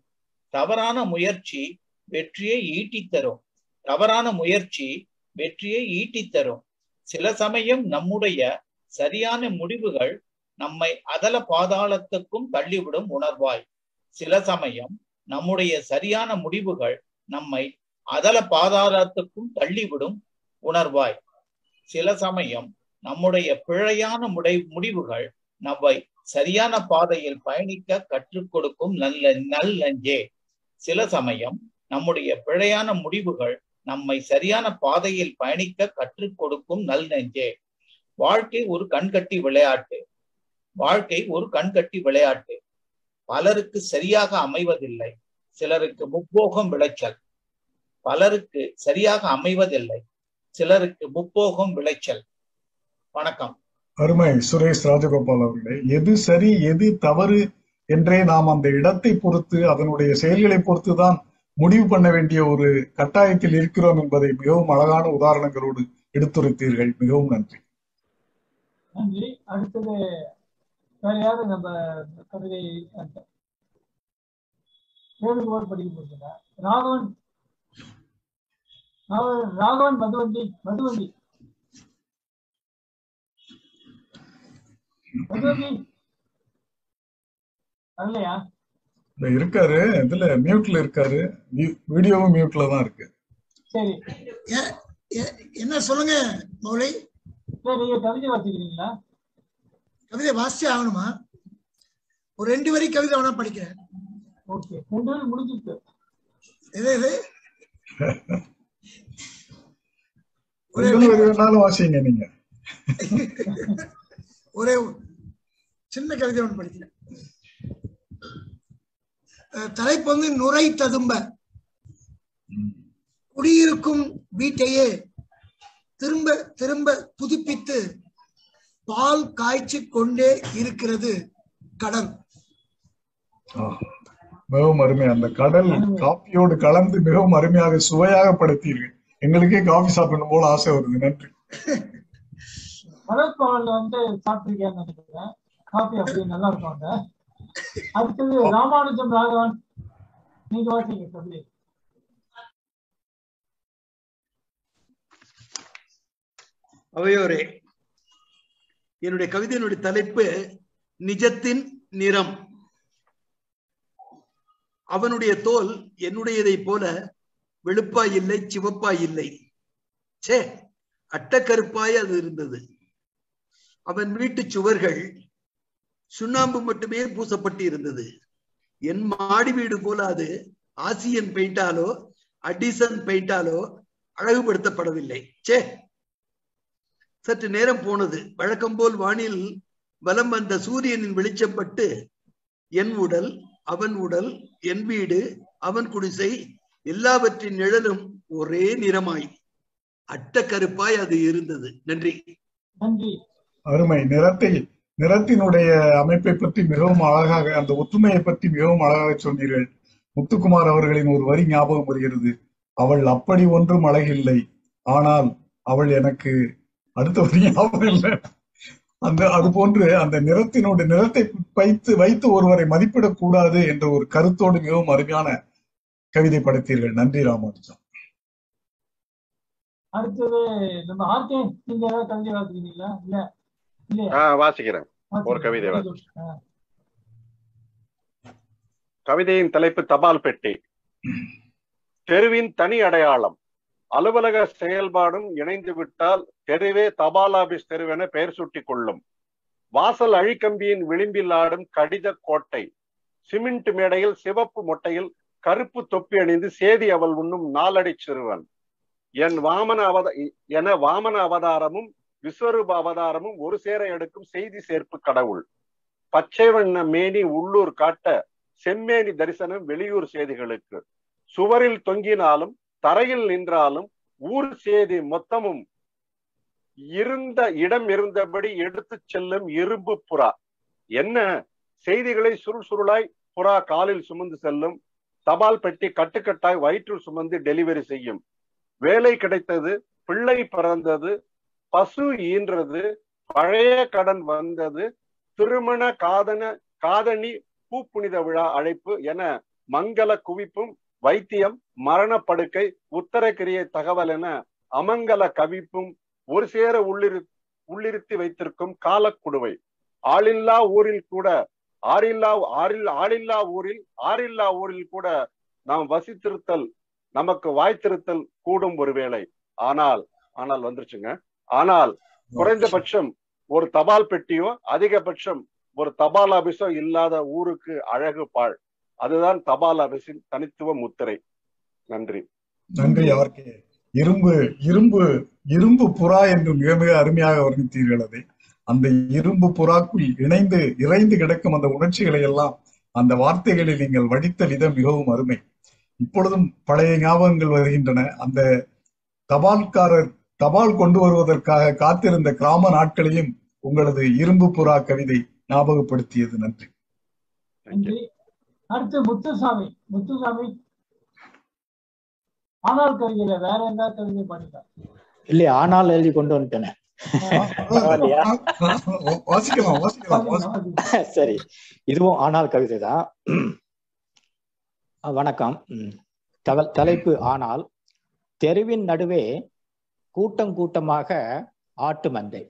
S3: தவறான முயற்சி வெற்றியை ஈட்டித் தரும் தவறான முயற்சி வெற்றியை ஈட்டித் தரும் சில சமயம் நம்முடைய சரியான முடிவுகள் நம்மை அதல பாதாளத்துக்கும் தள்ளிவிடும் உணர்வாய். சில சமயம் நம்முடைய சரியான முடிவுகள் நம்மை அதல பாதாளத்துக்கும் தள்ளிவிடும் உணர்வாய். சில சமயம் நம்முடைய பிழையான முடை முடிவுகள் நம்மை சரியான பாதையில் பயணிக்க கற்றுக் கொடுக்கும் நல்ல நல்லஞ்சே சில சமயம் நம்முடைய பிழையான முடிவுகள் நம்மை சரியான பாதையில் பயணிக்க கற்றுக் கொடுக்கும் நல் நெஞ்சே. வாழ்க்கை ஒரு கண்கட்டி விளையாட்டு. வாழ்க்கை ஒரு கண்கட்டி விளையாட்டு. பலருக்கு சரியாக அமைவதில்லை. சிலருக்கு முப்போகம் விளைச்சல். பலருக்கு சரியாக அமைவதில்லை. சிலருக்கு முப்போகம் விளைச்சல். வணக்கம்.
S2: அருமை சுரேஷ் ராஜகோபால் அவர்களே எது சரி எது தவறு என்றே நாம் அந்த இடத்தை பொறுத்து அதனுடைய செயல்களை பொறுத்து தான் முடிவு பண்ண வேண்டிய ஒரு கட்டாயத்தில் இருக்கிறோம் என்பதை மிகவும் அழகான உதாரணங்களோடு எடுத்துரைத்தீர்கள். மிகவும் நன்றி.
S1: நன்றி. அடுத்தது வேற யாரு நம்ம கவிதை வேணுகோபால் படிக்க போறீங்க ராகவன் ராகவன் ராகவன் மதுவந்தி மதுவந்தி. மதுவந்தி. வரலையா?
S2: இருக்காரு. இதுல மியூட்ல இருக்காரு. வீடியோவும் மியூட்ல தான் இருக்கு.
S1: சரி.
S6: என்ன சொல்லுங்க மௌலை?
S1: சரி நீங்க கவிதை வாசிக்கிறீங்களா?
S6: கவிதை வாசிச்சே ஆகணுமா? ஒரு ரெண்டு வரி கவிதை வேணா படிக்கிறேன்.
S1: ஓகே ரெண்டு பேரும் முடிஞ்சிருக்கு.
S6: இது
S2: வாசிங்க நீங்க. (laughs)
S6: ஒரே சின்ன கவிதை ஒன்று படிக்கிறேன். தலைப்பு வந்து நுரை ததும்ப. குடியிருக்கும் வீட்டையே திரும்ப திரும்ப புதுப்பித்து பால் காய்ச்சி கொண்டே இருக்கிறது
S2: ஆஹா. மிகவும் அருமை அந்த கடல் காப்பியோடு கலந்து மிகவும் அருமையாக சுவையாக படைத்தீர்கள். எங்களுக்கே காஃபி சாப்பிடணும் போல ஆசை வருது. நன்றி.
S1: மலர்கோவல்ல வந்து சாப்பிட்டிருக்கேன்னு நினைக்கிறேன். காஃபி அப்படியே நல்லா இருக்கும் அடுத்தது ராமானுஜம் ராகவன். நீங்க வாசிங்க கவிதை
S8: அவையோரே என்னுடைய கவிதையினுடைய தலைப்பு நிஜத்தின் நிறம். அவனுடைய தோல் என்னுடையதைப் போல வெளுப்பாய் இல்லை சிவப்பாய் இல்லை. சே அட்டக்கருப்பாய் அது இருந்தது. அவன் வீட்டு சுவர்கள் சுண்ணாம்பு மட்டுமே பூசப்பட்டு இருந்தது. என் மாடி வீடு போல அது ஆசியன் பெயிண்டாலோ அடிசன் பெயிண்டாலோ அழகுபடுத்தப்படவில்லை. சே சற்று நேரம் போனது. வழக்கம் போல் வானில் வலம் வந்த சூரியனின் வெளிச்சப்பட்டு என் உடல் அவன் உடல் என் வீடு அவன் குடிசை எல்லாவற்றின் நிழலும் ஒரே நிறமாய். அட்டக்கருப்பாய் அது இருந்தது. நன்றி.
S1: நன்றி.
S2: அருமை. நிறத்தை நிறத்தினுடைய அமைப்பை பற்றி மிகவும் அழகாக அந்த ஒற்றுமையை பற்றி மிகவும் அழகாக சொன்னீர்கள். முத்துக்குமார் அவர்களின் ஒரு வரி ஞாபகம் வருகிறது. அவள் அப்படி ஒன்றும் அழகில்லை. ஆனால் அவள் எனக்கு அடுத்த வரி ஞாபகம் இல்லை. அந்த அது போன்று அந்த நிறத்தினோட நிறத்தை வைத்து வைத்து ஒருவரை மதிப்பிடக் கூடாது என்ற ஒரு கருத்தோடு மிகவும் அருமையான கவிதை படைத்தீர்கள். நன்றி ராமானுஜம்
S1: அடுத்தது நம்ம ஆர்கே நீங்க ஏதாவது கவிதை வாசிக்கிறீங்களா? இல்ல இல்லையா?
S10: ஆஹ் வாசிக்கிறேன். ஒரு கவிதை. கவிதையின் தலைப்பு தபால் பெட்டி. தெருவின் தனி அடையாளம். அலுவலக செயல்பாடும் இணைந்து விட்டால் தெருவே தபால் ஆபீஸ் தெருவென பெயர் சூட்டிக் கொள்ளும். வாசல் அழிக்கம்பியின் விளிம்பில் ஆடும் கடித கோட்டை சிமெண்ட் மேடையில் சிவப்பு மொட்டையில் கருப்பு தொப்பி அணிந்து சேதி அவள் உண்ணும் நாலடி சிறுவன். என் வாமன அவத என வாமன அவதாரமும் விஸ்வரூப அவதாரமும் ஒரு சேர எடுக்கும் செய்தி சேர்ப்பு கடவுள். பச்சை வண்ண மேனி உள்ளூர் காட்ட செம்மேனி தரிசனம் வெளியூர் செய்திகளுக்கு. சுவரில் தொங்கினாலும் தரையில் நின்றாலும் ஊர் சேதி மொத்தமும் இருந்த இடம் இருந்தபடி எடுத்து செல்லும் இரும்பு புறா. என்ன? செய்திகளை சுருள் சுருளாய் புறா காலில் சுமந்து செல்லும் தபால் பெட்டி கட்டுக்கட்டாய் வயிற்றில் சுமந்து டெலிவரி செய்யும். வேலை கிடைத்தது பிள்ளை பிறந்தது பசு ஈன்றது பழைய கடன் வந்தது திருமண காதன காதணி பூப்புனித விழா அழைப்பு என மங்கள குவிப்பும் வைத்தியம் மரணப்படுக்கை உத்தரக்கிரியை தகவல் என அமங்கல கவிப்பும் ஒரு சேர உள்ளிரு உள்ளிருத்தி வைத்திருக்கும் காலக்குடுவை ஆளில்லா ஊரில் கூட ஆறில்லா ஆறில் ஆளில்லா ஊரில் ஆறில்லா ஊரில் கூட நாம் வசித்திருத்தல் நமக்கு வாய்த்திருத்தல் கூடும் ஒருவேளை ஆனால் ஆனால் வந்துருச்சுங்க. ஆனால் குறைந்தபட்சம் ஒரு தபால் பெட்டியோ அதிகபட்சம் ஒரு தபால் ஆபீஸோ இல்லாத ஊருக்கு அழகு பாழ். அதுதான் தபால் ஆபீஸின் தனித்துவ முத்திரை. நன்றி.
S2: நன்றி அவருக்கு. இரும்பு இரும்பு இரும்பு புறா என்று மிக மிக அருமையாக வர்ணித்தீர்கள் அதை. அந்த இரும்பு புறாக்குள் இணைந்து இறைந்து கிடக்கும் அந்த உணர்ச்சிகளை எல்லாம் அந்த வார்த்தைகளில் நீங்கள் வடித்த விதம் மிகவும் அருமை. இப்பொழுதும் பழைய ஞாபகங்கள் வருகின்றன. அந்த தபால்காரர் தபால் கொண்டு வருவதற்காக காத்திருந்த கிராம நாட்களையும் உங்களது இரும்பு புறா கவிதை ஞாபகப்படுத்தியது. நன்றி.
S1: நன்றி. அடுத்து முத்துசாமி. முத்துசாமி. ஆனால் கவிதையில வேற எந்த கவிதை பாடிட்டா
S13: இல்லையா ஆனால் எழுதி கொண்டு வந்துட்டேனே. சரி. இதுவும் ஆனால் கவிதை தான். வணக்கம். தலைப்பு ஆனால் தெருவின் நடுவே கூட்டம் கூட்டமாக ஆட்டு மந்தை.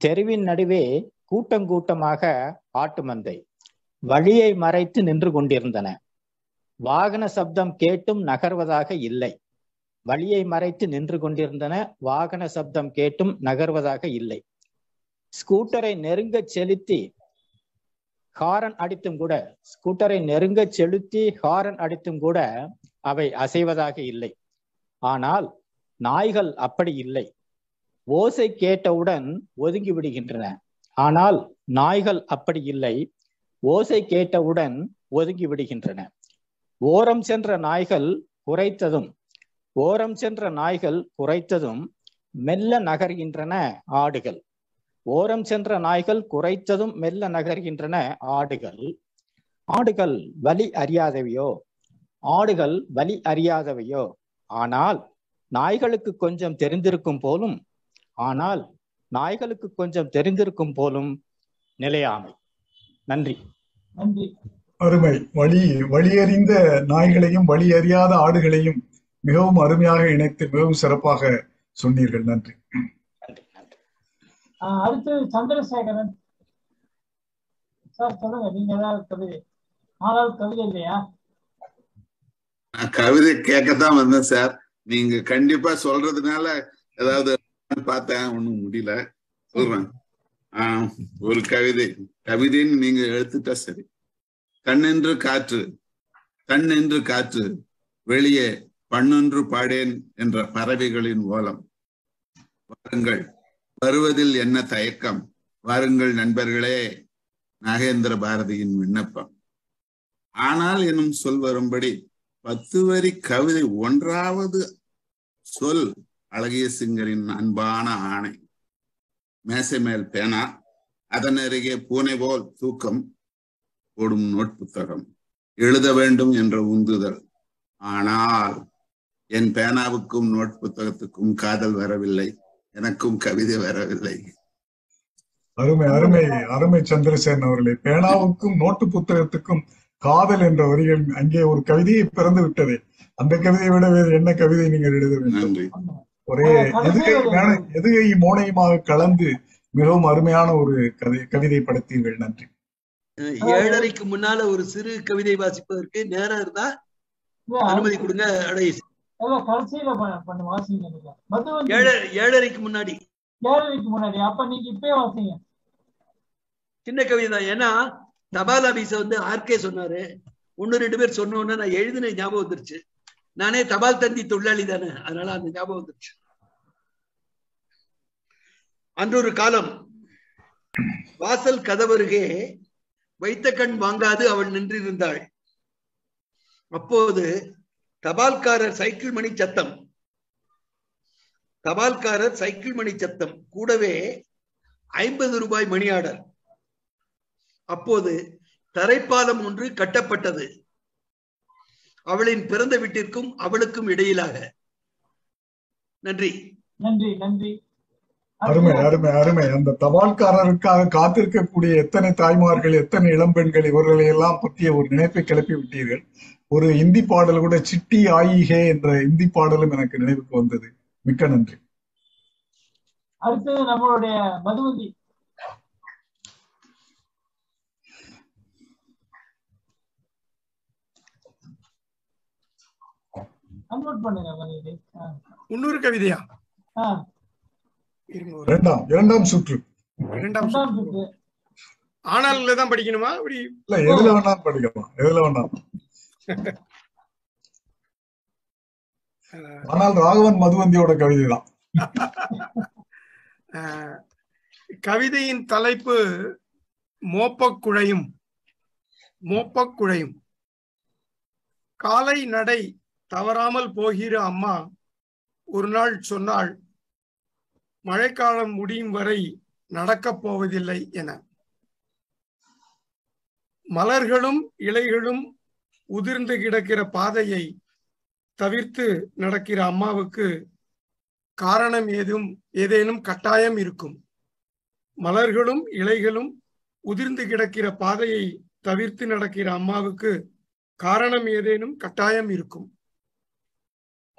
S13: தெருவின் நடுவே கூட்டம் கூட்டமாக ஆட்டு மந்தை. வழியை மறைத்து நின்று கொண்டிருந்தன. வாகன சப்தம் கேட்டும் நகர்வதாக இல்லை. வழியை மறைத்து நின்று கொண்டிருந்தன வாகன சப்தம் கேட்டும் நகர்வதாக இல்லை. ஸ்கூட்டரை நெருங்க செலுத்தி ஹாரன் அடித்தும் கூட ஸ்கூட்டரை நெருங்க செலுத்தி ஹாரன் அடித்தும் கூட அவை அசைவதாக இல்லை. ஆனால் நாய்கள் அப்படி இல்லை. ஓசை கேட்டவுடன் ஒதுங்கி விடுகின்றன. ஆனால் நாய்கள் அப்படி இல்லை. ஓசை கேட்டவுடன் ஒதுங்கி விடுகின்றன. ஓரம் சென்ற நாய்கள் குறைத்ததும் ஓரம் சென்ற நாய்கள் குறைத்ததும் மெல்ல நகர்கின்றன ஆடுகள். ஓரம் சென்ற நாய்கள் குறைத்ததும் மெல்ல நகர்கின்றன ஆடுகள். ஆடுகள் வலி அறியாதவையோ? ஆடுகள் வலி அறியாதவையோ? ஆனால் நாய்களுக்கு கொஞ்சம் தெரிந்திருக்கும் போலும் ஆனால் நாய்களுக்கு கொஞ்சம் தெரிந்திருக்கும் போலும் நிலையாமை. நன்றி
S1: நன்றி.
S2: அருமை. வழி வழியறிந்த நாய்களையும் வழி அறியாத ஆடுகளையும் மிகவும் அருமையாக இணைத்து மிகவும் சிறப்பாக சொன்னீர்கள். நன்றி.
S1: அடுத்து சந்திரசேகரன். சார் சொல்லுங்க நீங்க ஏதாவது கவிதை ஆனால் கவிதை இல்லையா?
S18: கவிதை கேட்கத்தான் வந்தேன் சார். நீங்க கண்டிப்பா சொல்றதுனால ஏதாவது பார்த்தேன் ஒண்ணும் முடியல. சொல்றேன். ஆஹ் ஒரு கவிதை. கவிதைன்னு நீங்க எடுத்துட்டா சரி. கண்ணென்று காற்று கண்ணென்று காற்று வெளியே பண்ணொன்று பாடேன் என்ற பறவைகளின் ஓலம். வாருங்கள் வருவதில் என்ன தயக்கம்? வாருங்கள் நண்பர்களே நாகேந்திர பாரதியின் விண்ணப்பம். ஆனால் எனும் சொல் வரும்படி பத்து வரி கவிதை ஒன்றாவது சொல் அழகிய சிங்கரின் அன்பான ஆணை. மேசை மேல் பேனா அதன் அருகே பூனை போல் தூக்கம் போடும் நோட் புத்தகம். எழுத வேண்டும் என்ற உந்துதல். ஆனால் என் பேனாவுக்கும் நோட் புத்தகத்துக்கும் காதல் வரவில்லை. எனக்கும் கவிதை வரவில்லை.
S2: அருமை அருமை அருமை சந்திரசேகரன் அவர்களே. பேனாவுக்கும் நோட்டு புத்தகத்துக்கும் காதல் என்ற வரிகள் அங்கே ஒரு கவிதையை பிறந்து விட்டதே. அந்த கவிதையை விட வேறு என்ன கவிதை நீங்கள் எழுத வேண்டும்?
S18: நன்றி.
S2: ஒரே எதுகை எதுகை மோனையுமாக கலந்து மிகவும் அருமையான ஒரு கதை கவிதை படைத்தீர்கள். நன்றி.
S8: ஏழரைக்கு முன்னால ஒரு சிறு கவிதை வாசிப்பதற்கு நேரம் இருந்தா அனுமதி கொடுங்க ஏழரைக்கு முன்னாடி.
S1: ஏழரைக்கு முன்னாடி. அப்ப நீங்க இப்பயே வாசிங்க.
S8: சின்ன கவிதை தான். ஏன்னா தபால் ஆபீஸ வந்து ஆர்கே சொன்னாரு. ஒன்னு ரெண்டு பேர் சொன்னோன்னு நான் எழுதின ஞாபகம் வந்துருச்சு. நானே தபால் தந்தி தொழிலாளி தானே. அதனால அந்த ஞாபகம் வந்துருச்சு. அன்றொரு காலம் வாசல் கதவருகே வைத்த கண் வாங்காது அவள் நின்றிருந்தாள். அப்போது தபால்காரர் சைக்கிள் மணி சத்தம். தபால்காரர் சைக்கிள் மணி சத்தம். கூடவே ஐம்பது ரூபாய் மணி ஆர்டர். அப்போது தரைப்பாலம் ஒன்று கட்டப்பட்டது. அவளின் பிறந்த வீட்டிற்கும் அவளுக்கும் இடையிலாக. நன்றி.
S1: நன்றி நன்றி.
S2: அருமை அருமை அருமை. அந்த தபால்காரருக்காக காத்திருக்கக்கூடிய எத்தனை தாய்மார்கள் எத்தனை இளம்பெண்கள் இவர்களை எல்லாம் பற்றிய ஒரு நினைப்பை கிளப்பி விட்டீர்கள். ஒரு இந்தி பாடல் கூட சிட்டி ஆயிஹே என்ற இந்தி பாடலும் எனக்கு நினைவுக்கு வந்தது. மிக்க நன்றி.
S1: அடுத்தது நம்மளுடைய மதுவந்தி. அன்மியூட் பண்ணுங்க மணிக்கு
S9: முன்னூறு கவிதையா?
S2: இரண்டாம் இரண்டாம் சுற்று.
S9: இரண்டாம்
S1: ரெண்டாம்
S9: சுற்று. ஆனால்ல தான் படிக்கணுமா? அப்படி
S2: இல்ல எதுல வேணாலும் படிக்கலாம். எதுல வேணாலும். (laughs) ஆனால் ராகவன் மதுவந்தியோட கவிதை தான்
S9: கவிதையின் தலைப்பு மோப்பக்குழையும் மோப்பக்குழையும். காலை நடை தவறாமல் போகிற அம்மா ஒரு நாள் சொன்னாள் மழைக்காலம் முடியும் வரை நடக்கப் போவதில்லை என. மலர்களும் இலைகளும் உதிர்ந்து கிடக்கிற பாதையை தவிர்த்து நடக்கிற அம்மாவுக்கு காரணம் ஏதும் ஏதேனும் கட்டாயம் இருக்கும். மலர்களும் இலைகளும் உதிர்ந்து கிடக்கிற பாதையை தவிர்த்து நடக்கிற அம்மாவுக்கு காரணம் ஏதேனும் கட்டாயம் இருக்கும்.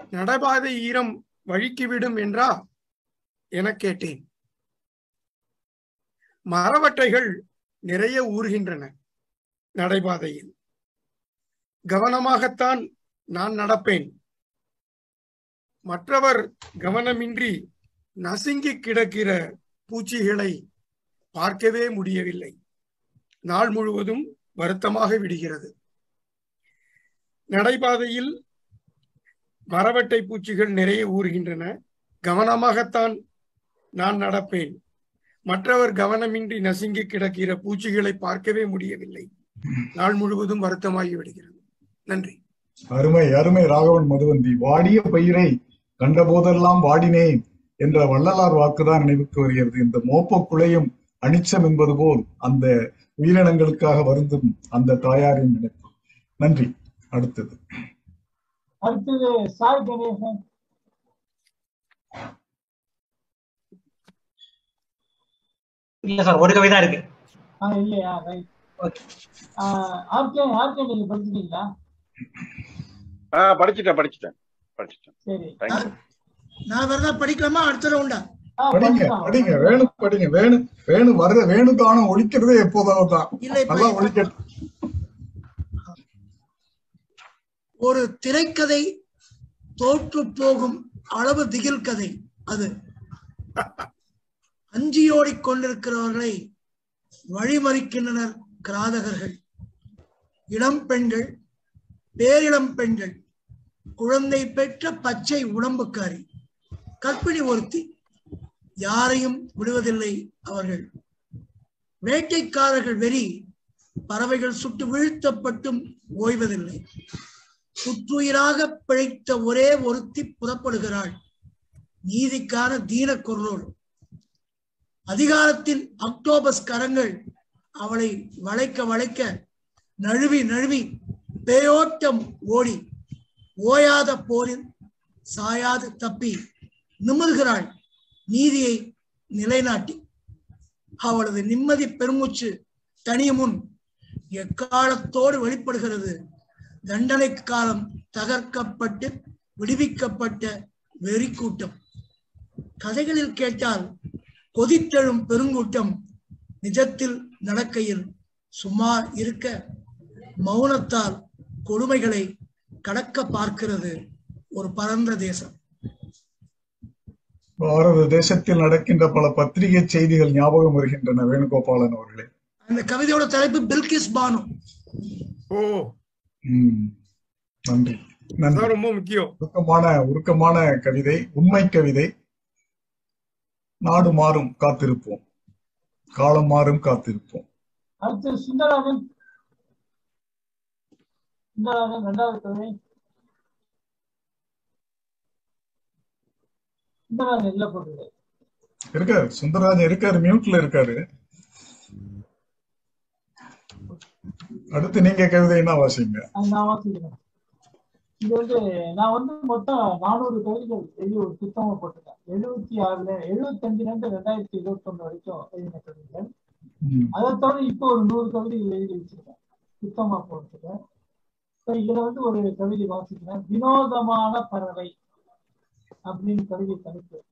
S9: நடபாதை ஈரம் வழுக்கிவிடும் என்றா என கேட்டேன். மரவட்டைகள் நிறைய ஊறுகின்றன நடைபாதையில். கவனமாகத்தான் நான் நடப்பேன். மற்றவர் கவனமின்றி நசுங்கி கிடக்கிற பூச்சிகளை பார்க்கவே முடியவில்லை. நாள் முழுவதும் வருத்தமாக விடுகிறது. நடைபாதையில் மரவட்டை பூச்சிகள் நிறைய ஊறுகின்றன. கவனமாகத்தான் நான் நடப்பேன். மற்றவர் கவனமின்றி நசுங்கி கிடக்கிற பூச்சிகளை பார்க்கவே முடியவில்லை. நாள் முழுவதும் வருத்தமாகி விடுகிறது. நன்றி.
S2: அருமை அருமை ராகவன் மதுவந்தி. வாடிய பயிரை கண்ட போதெல்லாம் வாடினேன் என்ற வள்ளலார் வாக்குதான் நினைவுக்கு வருகிறது. இந்த மோப்ப குழையும் அனிச்சம் என்பது போல் அந்த உயிரினங்களுக்காக வருந்தும் அந்த தாயாரின் நினைப்பு. நன்றி. அடுத்தது.
S1: அடுத்தது சாய் கணேசன்.
S12: இல்ல சார் ஒரு கவிதை இருக்கு.
S1: ஆ இல்லையா? ரைட் ஆர்கே ஆர்கே நீங்க படிச்சிட்டீங்களா?
S10: ஆஹ் படிச்சுட்டேன் படிச்சுட்டேன் படிச்சுட்டேன்.
S1: சரி.
S10: தேங்க்யூ
S6: நான் வரதா படிக்கலாமா? அடுத்த ரவுண்டா
S1: ஆ?
S2: படிங்க படிங்க. வேணு படிங்க. வேணு வேணு வர்ற வேணு காணம் ஒழிக்கிறதே எப்போதாவது தான். நல்லா ஒழிக்கட்டும்
S6: ஒரு திரைக்கதை தோற்று போகும் அளவு திகில் கதை அது. அஞ்சியோடிக் கொண்டிருக்கிறவர்களை வழிமறிக்கின்றனர் கிராதகர்கள். இளம் பெண்கள் பேரிளம் பெண்கள் குழந்தை பெற்ற பச்சை உடம்புக்காரி கற்பிணி ஒருத்தி யாரையும் விடுவதில்லை அவர்கள். வேட்டைக்காரர்கள் வெறி பறவைகள் சுட்டு வீழ்த்தப்பட்டும் ஓய்வதில்லை. புத்துயிராக பிழைத்த ஒரே ஒருத்தி புறப்படுகிறாள். நீதிக்கான தீன குரலோடு அதிகாரத்தின் அக்டோபஸ் கரங்கள் அவளை வளைக்க வளைக்க நழுவி நழுவி பேயோட்டம் ஓடி. ஓயாத போரில் சாயாது தப்பி நிமிர்கிறாள் நீதியை நிலைநாட்டி. அவளது நிம்மதி பெருமூச்சு தனியும் முன் எக்காலத்தோடு வெளிப்படுகிறது. தண்டனை காலம் தகர்க்கப்பட்டு விடுவிக்கப்பட்ட வெறி கூட்டம் கதைகளில் கேட்டால் கொதித்தெழும் பெருங்கூட்டம் நிஜத்தில் நடக்கையில் சும்மா இருக்க மௌனத்தால் கொடுமைகளை கடக்க பார்க்கிறது ஒரு பரந்த தேசம்.
S2: பாரத தேசத்தில் நடக்கின்ற பல பத்திரிகை செய்திகள் ஞாபகம் வருகின்றன வேணுகோபாலன் அவர்களே.
S6: அந்த கவிதையோட தலைப்பு பில்கிஸ் பானு.
S9: ஓ.
S2: நன்றி.
S9: ரொம்ப முக்கியம்.
S2: உருக்கமான உருக்கமான கவிதை உண்மை கவிதை. நாடு மாறும் காத்திருப்போம். காலம் மாறும் காத்திருப்போம்.
S1: அடுத்து சுந்தரராஜன் சுந்தரராஜன் ரெண்டாவது கவிதை சுந்தரராஜன் இல்ல போடுறது
S2: இருக்காரு. சுந்தரராஜன் இருக்காரு மியூட்ல இருக்காரு. அடுத்து நீங்க கவிதை என்ன வாசிங்க
S1: நான் வாசிக்கிறேன். இது வந்து நான் வந்து மொத்தம் நானூறு கவிதைகள் எழுதி ஒரு புத்தகமா போட்டிருக்கேன். எழுபத்தி ஆறுல எழுபத்தஞ்சுல இருந்து ரெண்டாயிரத்தி இருபத்தி ஒண்ணு வரைக்கும் எழுதின கவிதைகள். அதை தவிர இப்போ ஒரு நூறு கவிதைகள் எழுதி வச்சிருக்கேன். புத்தகமா போட்டிருக்கேன். இப்ப இதுல வந்து ஒரு கவிதை வாசிக்கிறேன். வினோதமான பறவை அப்படின்னு கவிதை தலைப்பு.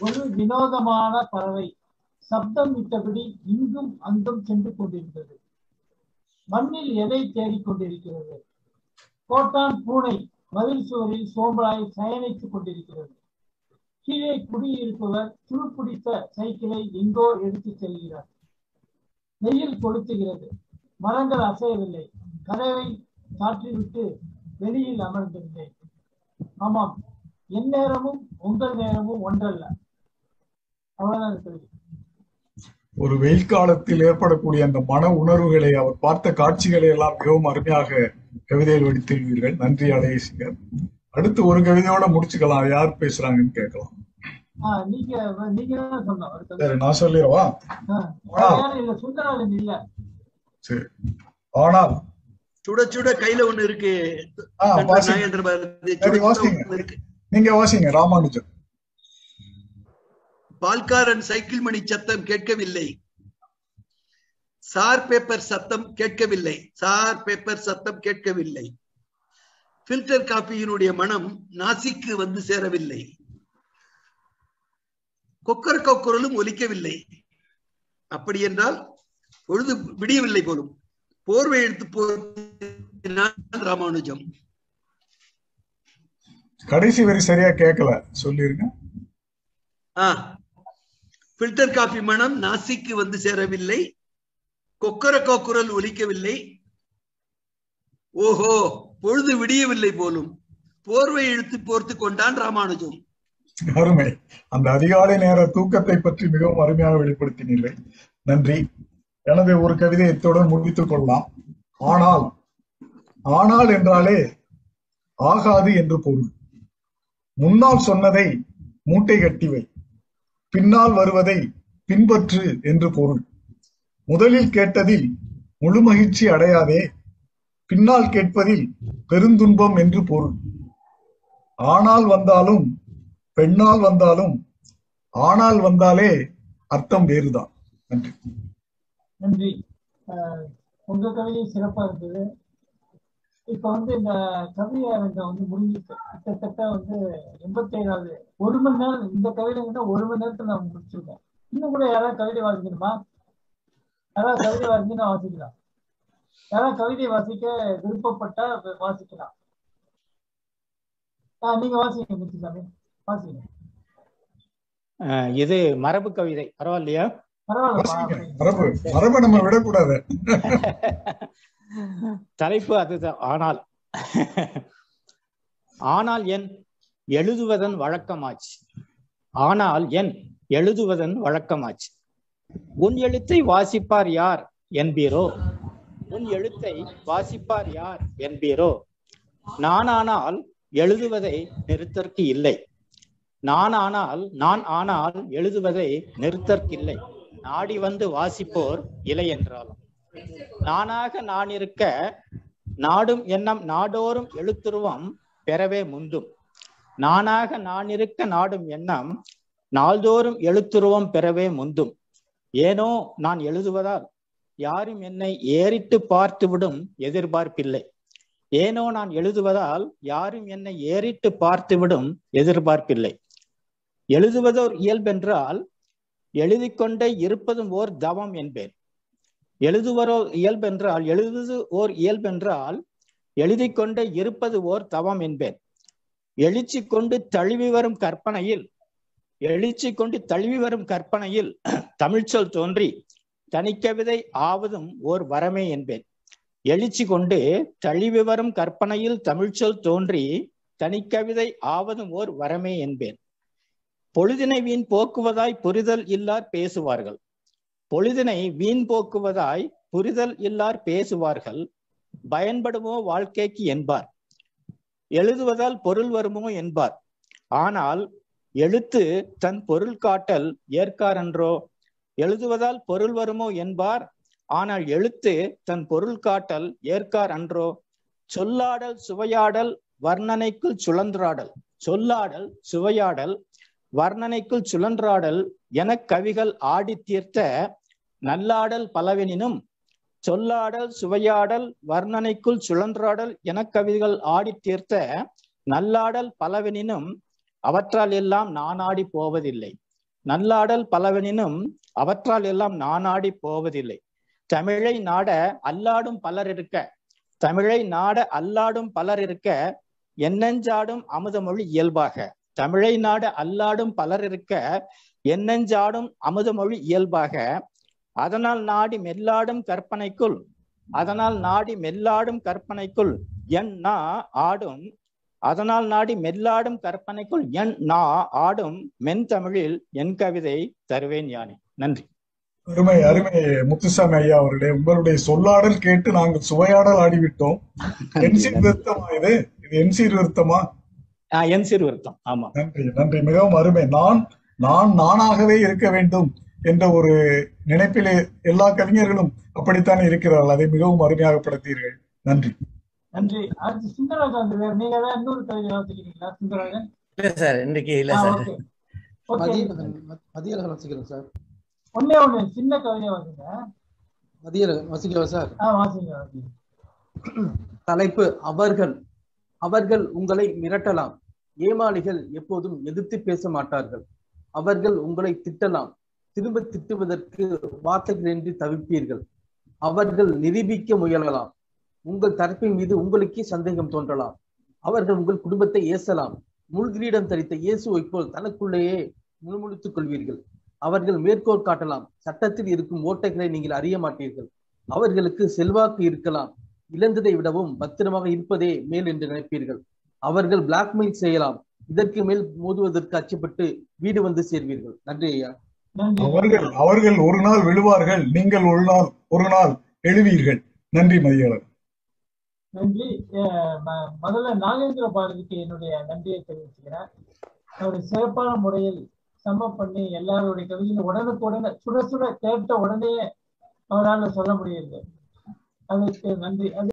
S1: ஒரு வினோதமான பறவை. சப்தம் விட்டபடி இங்கும் அங்கும் சென்று கொண்டிருந்தது. மண்ணில் எதை தேடிக் கொண்டிருக்கிறது? கோட்டான் பூனை மதில் சுவரில் சோம்பலாய் சயனித்துக் கொண்டிருக்கிறது. கீழே குடியிருப்பவர் துருப்பிடித்த சைக்கிளை எங்கோ எடுத்துச் செல்கிறார். வெயில் கொளுத்துகிறது. மரங்கள் அசையவில்லை. கதவை சாற்றிவிட்டு வெளியில் அமர்ந்திருந்தேன். ஆமாம் என் நேரமும் உங்கள் நேரமும் ஒன்றல்ல. அவ்வளவுதான்
S2: ஒரு வெயில் காலத்தில் ஏற்படக்கூடிய அந்த மன உணர்வுகளை அவர் பார்த்த காட்சிகளை எல்லாம் மிகவும் அருமையாக கவிதையில் வடித்திருவீர்கள் நன்றி அழகேசிங்கர் அடுத்து ஒரு கவிதையோட முடிச்சுக்கலாம். யார் பேசுறாங்கன்னு கேட்கலாம். சரி நான் சொல்லிடவா சரி. ஆனால்
S8: சுட சுட கையில ஒண்ணு இருக்கு.
S2: நீங்க வாசிங்க ராமானுஜன்
S8: பால்காரன் சைக்கிள் மணி சத்தம் கேட்கவில்லை. சார் பேப்பர் சத்தம் கேட்கவில்லை. சார் பேப்பர் சத்தம் கேட்கவில்லை. ஃபில்டர் காப்பியினுடைய மனம் நாசிக்கு வந்து சேரவில்லை. கொக்கர் கொக்குரலும் ஒலிக்கவில்லை. அப்படி என்றால் பொழுது விடியவில்லை போலும். போர்வை எடுத்து போனான் ராமானுஜம்.
S2: கடைசி வரி சரியா கேட்கல. சொல்லிருங்க.
S8: ஆ. ஃபில்டர் காபி மனம் நாசிக்கு வந்து சேரவில்லை. கொக்கரக்கோ குரல் ஒலிக்கவில்லை. ஓஹோ பொழுது விடியவில்லை போலும். போர்வை இழுத்து போர்த்து கொண்டான் ராமானுஜம்
S2: அருமை. அந்த அதிகாலை நேர தூக்கத்தை பற்றி மிகவும் அருமையாக வெளிப்படுத்தினீர்கள். நன்றி. எனது ஒரு கவிதை இத்துடன் முடித்துக் கொள்ளலாம். ஆனால் ஆனால் என்றாலே ஆகாது என்று பொருள். முன்னால் சொன்னதை மூட்டை கட்டி வை. பின்னால் வருவதை பின்பற்று என்று பொருள். முதலில் கேட்டதில் முழு மகிழ்ச்சி அடையாதே பின்னால் கேட்பதில் பெருந்துன்பம் என்று பொருள். ஆனால் வந்தாலும் பெண்ணால் வந்தாலும் ஆனால் வந்தாலே அர்த்தம் வேறுதான். நன்றி.
S1: நன்றி. உங்க கவிதை சிறப்பா இருந்தது. இப்ப வந்து இந்த கவிதை அரங்கம் வந்து முடிஞ்சிருக்கு. கிட்டத்தட்ட வந்து எண்பத்தி ஏழாவது ஒரு மணி நேரம் இந்த கவிதை வந்து ஒரு மணி நேரத்துல நான் முடிச்சிருக்கேன். இன்னும் கூட யாராவது கவிதை வாசிக்கணுமா? யாராவது கவிதை வாசிங்கன்னா வாசிக்கலாம். யாராவது கவிதை வாசிக்க விருப்பப்பட்டா வாசிக்கலாம். ஆஹ் நீங்க வாசிங்க முத்துசாமி. வாசிங்க.
S13: இது மரபு கவிதை. பரவாயில்லையா?
S1: பரவாயில்ல
S2: மரபு மரபை நம்ம விடக்கூடாது.
S13: தலைப்பு அதுதான். ஆனால் ஆனால் என் எழுதுவதன் வழக்கமாச்சு. ஆனால் என் எழுதுவதன் வழக்கமாச்சு. உன் எழுத்தை வாசிப்பார் யார் என்பீரோ? உன் எழுத்தை வாசிப்பார் யார் என்பீரோ? நானானால் எழுதுவதை நிறுத்தற்கு இல்லை. நான் ஆனால் நான் ஆனால் எழுதுவதை நிறுத்தற்கில்லை நாடி வந்து வாசிப்போர் இலை என்றாலும் நானாக நான் இருக்க நாடும் எண்ணம் நாடோறும் எழுத்துருவம் பெறவே முந்தும். நானாக நான் இருக்க நாடும் எண்ணம் நாள்தோறும் எழுத்துருவம் பெறவே முந்தும். ஏனோ நான் எழுதுவதால் யாரும் என்னை ஏறிட்டு பார்த்துவிடும் எதிர்பார்ப்பில்லை. ஏனோ நான் எழுதுவதால் யாரும் என்னை ஏறிட்டு பார்த்துவிடும் எதிர்பார்ப்பில்லை. எழுதுவதோர் இயல்பென்றால் எழுதிக் கொண்டே இருப்பதும் ஓர் தவம் என்பேன். எழுதுவரோ இயல்பென்றால் எழுதுவது ஓர் இயல்பென்றால் எழுதிக்கொண்டே இருப்பது ஓர் தவம் என்பேன். எழுச்சி கொண்டு தழுவி வரும் கற்பனையில் எழுச்சி கொண்டு (clears throat) தழுவி வரும் கற்பனையில் தமிழ்ச்சொல் தோன்றி தனிக்கவிதை ஆவதும் ஓர் வரமே என்பேன். எழுச்சி கொண்டு தழுவி வரும் கற்பனையில் தமிழ்ச்சொல் தோன்றி தனிக்கவிதை ஆவதும் ஓர் வரமே என்பேன். பொழுதினை வீண் போக்குவதாய் புரிதல் இல்லார் பேசுவார்கள். பொழுதினை வீண் போக்குவதாய் புரிதல் இல்லார் பேசுவார்கள். பயன்படுமோ வாழ்க்கைக்கு என்பார். எழுதுவதால் பொருள் வருமோ என்பார். ஆனால் எழுத்து தன் பொருள் காட்டல் ஏற்காரன்றோ எழுதுவதால் பொருள் வருமோ என்பார். ஆனால் எழுத்து தன் பொருள் காட்டல் ஏற்கார் அன்றோ சொல்லாடல் சுவையாடல் வர்ணனைக்குள் சுழன்றாடல். சொல்லாடல் சுவையாடல் வர்ணனைக்குள் சுழன்றாடல் என கவிகள் ஆடி தீர்த்த நல்லாடல் பலவெனினும் சொல்லாடல் சுவையாடல் வர்ணனைக்குள் சுழன்றாடல் என கவிகள் ஆடி தீர்த்த நல்லாடல் பலவெனினும் அவற்றால் எல்லாம் நானாடி போவதில்லை. நல்லாடல் பலவனினும் அவற்றால் எல்லாம் நானாடி போவதில்லை. தமிழை நாட அல்லாடும் பலர் இருக்க தமிழை நாட அல்லாடும் பலர் இருக்க என்னஞ்சாடும் அமுதமொழி இயல்பாக. தமிழை நாட அல்லாடும் பலர் இருக்க என்னஞ்சாடும் அமுதமொழி இயல்பாக. அதனால் நாடி மெல்லாடும் கற்பனைக்குள் அதனால் நாடி மெல்லாடும் கற்பனைக்குள் என் நா ஆடும் அதனால் நாடி மெல்லாடும் கற்பனைக்குள் என் நா ஆடும் மென் தமிழில் என் கவிதை தருவேன் யானே நன்றி.
S2: அருமை அருமை. முத்துசாமி ஐயா அவர்களே உங்களுடைய சொல்லாடல் கேட்டு நாங்கள் சுவையாடல் ஆடிவிட்டோம். என் சீர்திருத்தமா இது? இது என் சீர்திருத்தமா
S13: என் சீர்திருத்தம் ஆமா.
S2: நன்றி நன்றி. மிகவும் அருமை. நான் நான் நானாகவே இருக்க வேண்டும் என்ற ஒரு நினைப்பிலே எல்லா கவிஞர்களும் அப்படித்தான் இருக்கிறார்கள். அதை மிகவும் அருமையாக படுத்தீர்கள். நன்றி.
S1: நன்றி. அடுத்து வந்திருக்காரு நீங்க ஏதாவது இன்னொரு கவிதை வாசிக்கிறீங்களா சுந்தரராஜன்
S15: இல்ல சார் இன்னைக்கு இல்ல சார்.
S17: வசிக்கிறேன் சார்?
S1: ஒன்னே ஒண்ணு சின்ன கவிதை வாசிங்க
S17: வசிக்கிறவா சார்?
S1: ஆ வாசிங்க வாசிங்க
S17: தலைப்பு அவர்கள். அவர்கள் உங்களை மிரட்டலாம். ஏமாளிகள் எப்போதும் எதிர்த்து பேச மாட்டார்கள். அவர்கள் உங்களை திட்டலாம். திரும்ப திட்டுவதற்கு வார்த்தைகளின்றி தவிப்பீர்கள். அவர்கள் நிரூபிக்க முயலலாம். உங்கள் தரப்பின் மீது உங்களுக்கே சந்தேகம் தோன்றலாம். அவர்கள் உங்கள் குடும்பத்தை ஏசலாம். முள்கிரீடம் தரித்த இயேசுவை போல் தனக்குள்ளேயே முழுமுழுத்துக் கொள்வீர்கள். அவர்கள் மேற்கோள் காட்டலாம். சட்டத்தில் இருக்கும் ஓட்டைகளை நீங்கள் அறிய மாட்டீர்கள். அவர்களுக்கு செல்வாக்கு இருக்கலாம். இழந்ததை விடவும் பத்திரமாக இருப்பதே மேல் என்று நினைப்பீர்கள். அவர்கள் பிளாக்மெயில் செய்யலாம். இதற்கு மேல் மோதுவதற்கு அச்சப்பட்டு வீடு வந்து சேர்வீர்கள். நன்றி ஐயா.
S2: அவர்கள் அவர்கள் ஒரு நாள் விழுவார்கள். நீங்கள் ஒரு நாள் ஒரு நாள் எழுவீர்கள். நன்றி மதியாளர்
S1: நன்றி. அஹ் முதல்ல நாகேந்திர பாரதிக்கு என்னுடைய நன்றியை தெரிவிச்சுக்கிறேன். அவர் சிறப்பான முறையில் சம பண்ணி எல்லாருடைய கவிதையும் உடனுக்குடனே சுட சுட கேட்ட உடனே அவரால் சொல்ல முடியல அதுக்கு நன்றி.